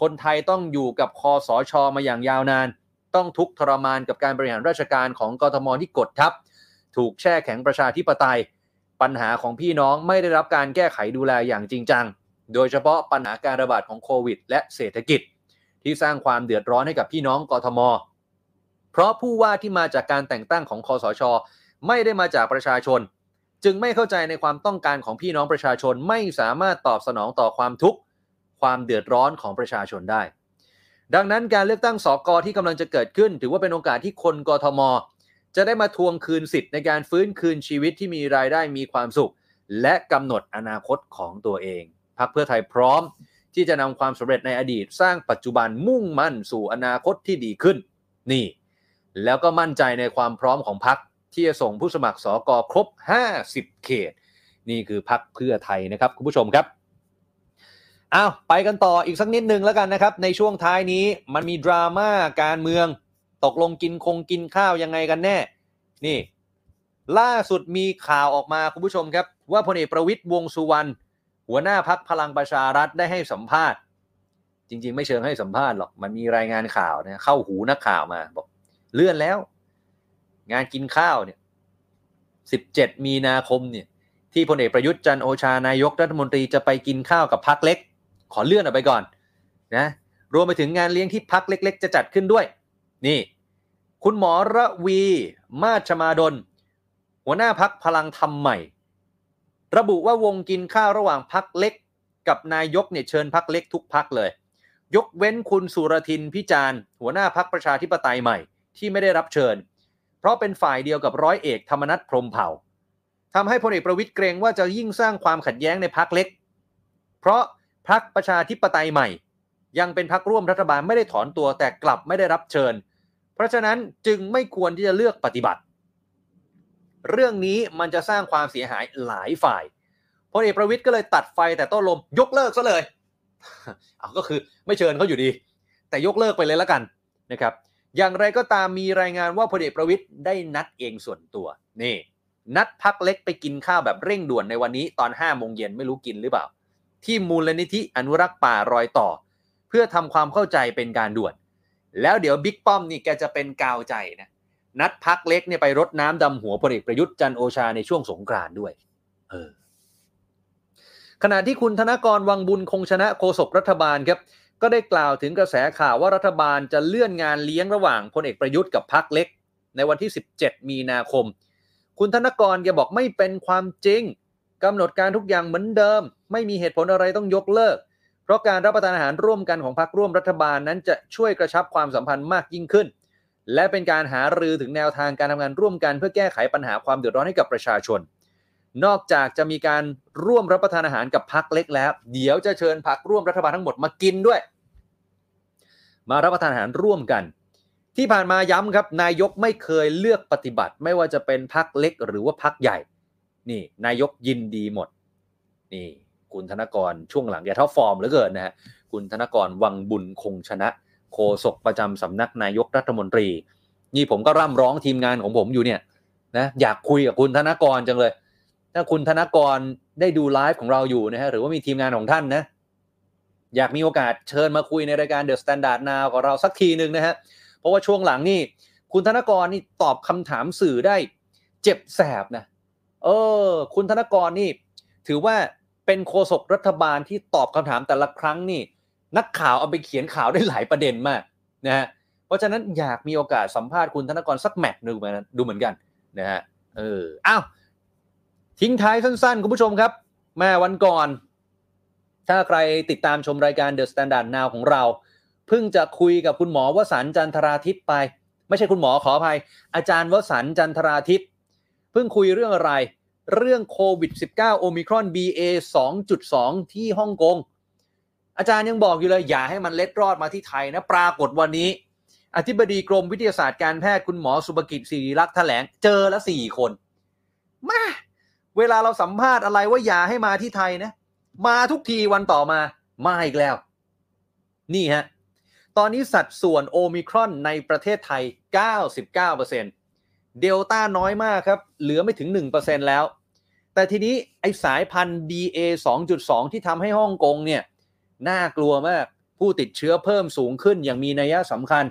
คนไทยต้องอยู่กับคอสอชอมาอย่างยาวนาน ต้องทุกข์ทรมานกับการบริหารราชการของกทมที่กดทับ ถูกแช่แข็งประชาธิปไตย ปัญหาของพี่น้องไม่ได้รับการแก้ไขดูแลอย่างจริงจัง โดยเฉพาะปัญหาการระบาดของโควิด และเศรษฐกิจ ที่สร้างความเดือดร้อนให้กับพี่น้องกทม เพราะผู้ว่าที่มาจากการแต่งตั้งของคอสช ไม่ได้มาจากประชาชน จึงไม่เข้าใจในความต้องการของพี่น้องประชาชนไม่สามารถตอบสนองต่อความทุกข์ความเดือดร้อนของประชาชนได้ ดังนั้นการเลือกตั้งสกที่กำลังจะเกิดขึ้น ถือว่าเป็นโอกาสที่คนกทม จะได้มาทวงคืนสิทธิ์ในการฟื้นคืนชีวิตที่มีรายได้มีความสุข และกำหนดอนาคตของตัวเองพรรคเพื่อไทยพร้อม ที่จะนำความสำเร็จในอดีต สร้างปัจจุบันมุ่งมั่นสู่อนาคตที่ดีขึ้น นี่ แล้วก็มั่นใจในความพร้อมของพรรคที่จะส่งผู้สมัครสอกอครบ 50 เขต นี่คือพรรคเพื่อไทยนะครับคุณผู้ชมครับอ้าวไปกันต่ออีกสักนิดนึงแล้วกันนะครับ ในช่วงท้ายนี้มันมีดราม่าการเมือง ตกลงกินคงกินข้าวยังไงกันแน่ นี่ ล่าสุดมีข่าวออกมาคุณผู้ชมครับ ว่าพลเอกประวิตยวงสุวรรณหัวหน้าพักพลังประชารัฐได้ให้สัมภาษณ์ จริง ๆ ไม่เชิงให้สัมภาษณ์หรอก มันมีรายงานข่าวนะเข้าหูนักข่าวมาบอก เลื่อนแล้ว งานกินข้าวเนี่ย17 มีนาคมเนี่ย ที่พลเอกประยุทธ์จันโอชานายกรัฐมนตรีจะไปกินข้าวกับพักเล็ก ขอเลื่อนออกไปก่อนนะรวมไปถึงงานเลี้ยงที่พักเล็ก ๆ จะจัดขึ้นด้วย นี่ คุณหมอระวีมาชมาดล หัวหน้าพักพลังธรรมใหม่ ระบุว่าวงกินข้าวระหว่างพักเล็ก กับนายกเนี่ยเชิญพักเล็กทุกพักเลย ยกเว้นคุณสุรทินพิจารณ์หัวหน้าพักประชาธิปไตยใหม่ ที่ไม่ได้รับเชิญ เพราะเป็นฝ่ายเดียวกับร้อยเอกธรรมนัฐพรมเผ่าทำให้พลเอกประวิตยเกรงว่าจะยิ่งสร้างความขัดแย้งในพักเล็ก เพราะพักประชาธิปไตยใหม่ ยังเป็นพักร่วมรัฐบาลไม่ได้ถอนตัวแต่กลับไม่ได้รับเชิญ เพราะฉะนั้นจึงไม่ควรที่จะเลือกปฏิบัติ เรื่องนี้มันจะสร้างความเสียหายหลายฝ่ายพลเอกประวิตยก็เลยตัดไฟแต่ต้นลมยกเลิกซะเลยเอาก็คือไม่เชิญเขาอยู่ดี แต่ยกเลิกไปเลยแล้วกันนะครับอย่างไรก็ตามมีรายงานว่าพลเอกประวิตยได้นัดเองส่วนตัวนี่ นัดพักเล็กไปกินข้าวแบบเร่งด่วนในวันนี้ตอน5โมงเย็นไม่รู้กินหรือเปล่า ที่มูลนิธิอนุรักษ์ป่ารอยต่อ เพื่อทำความเข้าใจเป็นการด่วน แล้วเดี๋ยวบิ๊กป้อมนี่แกจะเป็นกาวใจนะนัดพักเล็กเนี่ยไปรดน้ำดำหัวพลเอกประยุทธ์จันโอชาในช่วงสงกรานด้วย เออ ขณะที่คุณธนกรวังบุญคงชนะโฆษกรัฐบาลครับ ก็ได้กล่าวถึงกระแสข่าวว่ารัฐบาลจะเลื่อนงานเลี้ยงระหว่างพลเอกประยุทธ์กับพักเล็ก ในวันที่ 17 มีนาคม คุณธนกรแกบอกไม่เป็นความจริงกำหนดการทุกอย่างเหมือนเดิม ไม่มีเหตุผลอะไรต้องยกเลิก ราะการรับประทานอาหารร่วมกันของพรรคร่วมรัฐบาลนั้นจะช่วยกระชับความสัมพันธ์มากยิ่งขึ้น และเป็นการหารือถึงแนวทางการทำงานร่วมกัน เพื่อแก้ไขปัญหาความเดือดร้อนให้กับประชาชน นอกจากจะมีการร่วมรับประทานอาหารกับพรรคเล็กแล้ว เดี๋ยวจะเชิญพรรคร่วมรัฐบาลทั้งหมดมากินด้วย มารับประทานอาหารร่วมกัน ที่ผ่านมาย้ำครับ นายกไม่เคยเลือกปฏิบัติ ไม่ว่าจะเป็นพรรคเล็ก หรือว่าพรรคใหญ่ นี่ นายกยินดีหมด นี่ คุณธนกรช่วงหลังอย่าเท่าฟอร์มเหลือเกินนะฮะคุณธนกรวังบุญคงชนะ โฆษกประจำสำนักนายกรัฐมนตรี นี่ผมก็ร่ำร้องทีมงานของผมอยู่เนี่ยนะอยากคุยกับคุณธนกรจังเลย ถ้าคุณธนกรได้ดูไลฟ์ของเราอยู่นะฮะหรือว่ามีทีมงานของท่านนะ อยากมีโอกาสเชิญมาคุยในรายการ The Standard Now กับเราสักทีหนึ่งนะฮะเพราะว่าช่วงหลังนี่คุณธนกรนี่ตอบคำถามสื่อได้เจ็บแสบนะเออ คุณธนกรนี่ ถือว่า เป็นโฆษกรัฐบาลที่ตอบคำถามแต่ละครั้งนี่ นักข่าวเอาไปเขียนข่าวได้หลายประเด็นมากนะฮะเพราะฉะนั้นอยากมีโอกาสสัมภาษณ์คุณธนกรสักแมตช์หนึ่งดูเหมือนกันนะฮะเอออ้าวทิ้งท้ายสั้นๆ คุณผู้ชมครับแม่วันก่อน ถ้าใครติดตามชมรายการ The Standard Now ของเรา เพิ่งจะคุยกับคุณหมอวสันจันทราทิพย์ไป ไม่ใช่คุณหมอขออภัย อาจารย์วสันจันทราทิพย์เพิ่งคุยเรื่องอะไร เรื่องโควิด -19 โอมิครอน BA 2.2 ที่ฮ่องกง อาจารย์ยังบอกอยู่เลย อย่าให้มันเล็ดรอดมาที่ไทยนะ ปรากฏวันนี้ อธิบดีกรมวิทยาศาสตร์การแพทย์คุณหมอสุภกิจศิริรักษ์แถลงเจอล้วสี่คน มาเวลาเราสัมภาษณ์อะไรว่าอย่าให้มาที่ไทยนะ มาทุกทีวันต่อมา มาอีกแล้ว นี่ฮะ ตอนนี้สัดส่วนโอมิครอนในประเทศไทย 99% เดลต้าน้อยมากครับ เหลือไม่ถึง 1%แล้ว แต่ทีนี้ไอสายพันธุ์ BA 2.2 ที่ทำให้ฮ่องกงเนี่ยน่ากลัวมากผู้ติดเชื้อเพิ่มสูงขึ้นอย่างมีนัยสำคัญ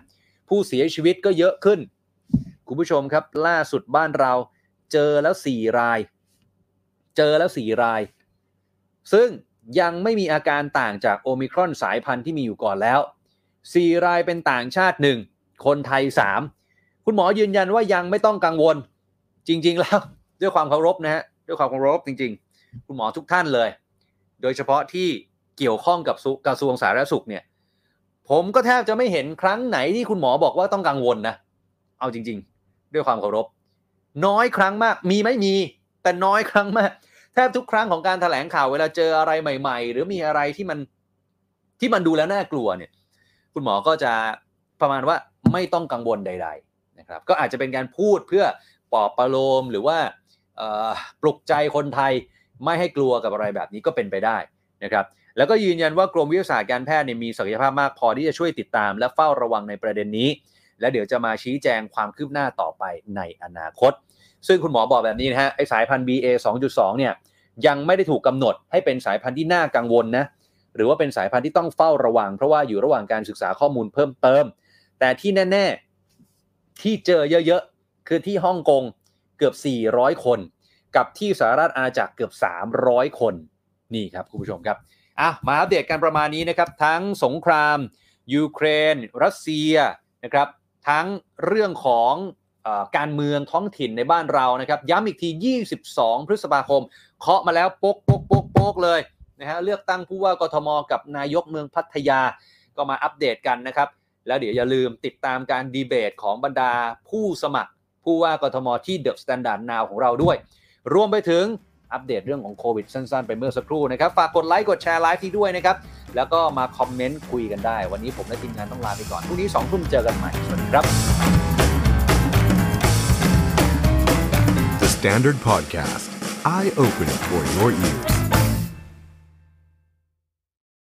ผู้เสียชีวิตก็เยอะขึ้น คุณผู้ชมครับ ล่าสุดบ้านเราเจอแล้ว 4 ราย เจอแล้ว 4 ราย ซึ่งยังไม่มีอาการต่างจากโอมิครอนสายพันธุ์ที่มีอยู่ก่อนแล้ว 4 รายเป็นต่างชาติ 1 คนไทย 3 คุณหมอยืนยันว่ายังไม่ต้องกังวล จริง ๆ แล้ว ด้วยความเคารพนะฮะด้วยความเคารพจริง ๆ คุณหมอทุกท่านเลย โดยเฉพาะที่เกี่ยวข้องกับกระทรวงสาธารณสุขเนี่ย ผมก็แทบจะไม่เห็นครั้งไหนที่คุณหมอบอกว่าต้องกังวลนะเอาจริง ๆ ด้วยความเคารพ น้อยครั้งมากมีไม่มี แต่น้อยครั้งมาก แทบทุกครั้งของการถแถลงข่าวเวลาเจออะไรใหม่ ๆ หรือมีอะไรที่มันที่มันดูแล้วน่ากลัวเนี่ย คุณหมอก็จะประมาณว่าไม่ต้องกังวลใด ๆ นะครับก็อาจจะเป็นการพูดเพื่อปลอบประโลมหรือว่าปลุกใจคนไทยไม่ให้กลัวกับอะไรแบบนี้ก็เป็นไปได้นะครับแล้วก็ยืนยันว่ากรมวิทยาศาสตร์การแพทย์มีศักยภาพมากพอที่จะช่วยติดตาม และเฝ้าระวังในประเด็นนี้ และเดี๋ยวจะมาชี้แจงความคืบหน้าต่อไปในอนาคต ซึ่งคุณหมอบอกแบบนี้นะฮะไอสายพันธุ์ BA 2.2 เนี่ยยังไม่ได้ถูกกำหนดให้เป็นสายพันธุ์ที่น่ากังวลนะหรือว่าเป็นสายพันธุ์ที่ต้องเฝ้าระวัง เพราะว่าอยู่ระหว่างการศึกษาข้อมูลเพิ่มเติม แต่ที่แน่ๆ ที่เจอเยอะๆ คือที่ฮ่องกงเกือบ 400 คน กับที่สหราชอาณาจักรเกือบ 300 คนนี่ครับคุณผู้ชมครับอะมาอัปเดตกันประมาณนี้นะครับ ทั้งสงคราม ยูเครน รัสเซียนะครับ ทั้งเรื่องของอการเมืองท้องถิ่นในบ้านเรานะครับ ย้ำอีกที 22 พฤษภาคม เคาะมาแล้วโป๊กโป๊กโป๊กโป๊กเลยนะฮะเลือกตั้งผู้ว่ากทม กับนายกเมืองพัทยาก็มาอัปเดตกันนะครับ แล้วเดี๋ยวอย่าลืมติดตามการดีเบตของบรรดาผู้สมัคร ผู้ว่ากทมที่ THE STANDARD NOW ของเราด้วย รวมไปถึงอัปเดตเรื่องของโควิดสั้นๆ ไปเมื่อสักครู่นะครับ ฝากกดไลค์กดแชร์ไลฟ์นี้ด้วยนะครับ แล้วก็มาคอมเมนต์คุยกันได้ วันนี้ผมและทีมงานต้องลาไปก่อนพรุ่งนี้2ทุ่มเจอกันใหม่ สวัสดีครับ The Standard Podcast Eye Opening for Your Ears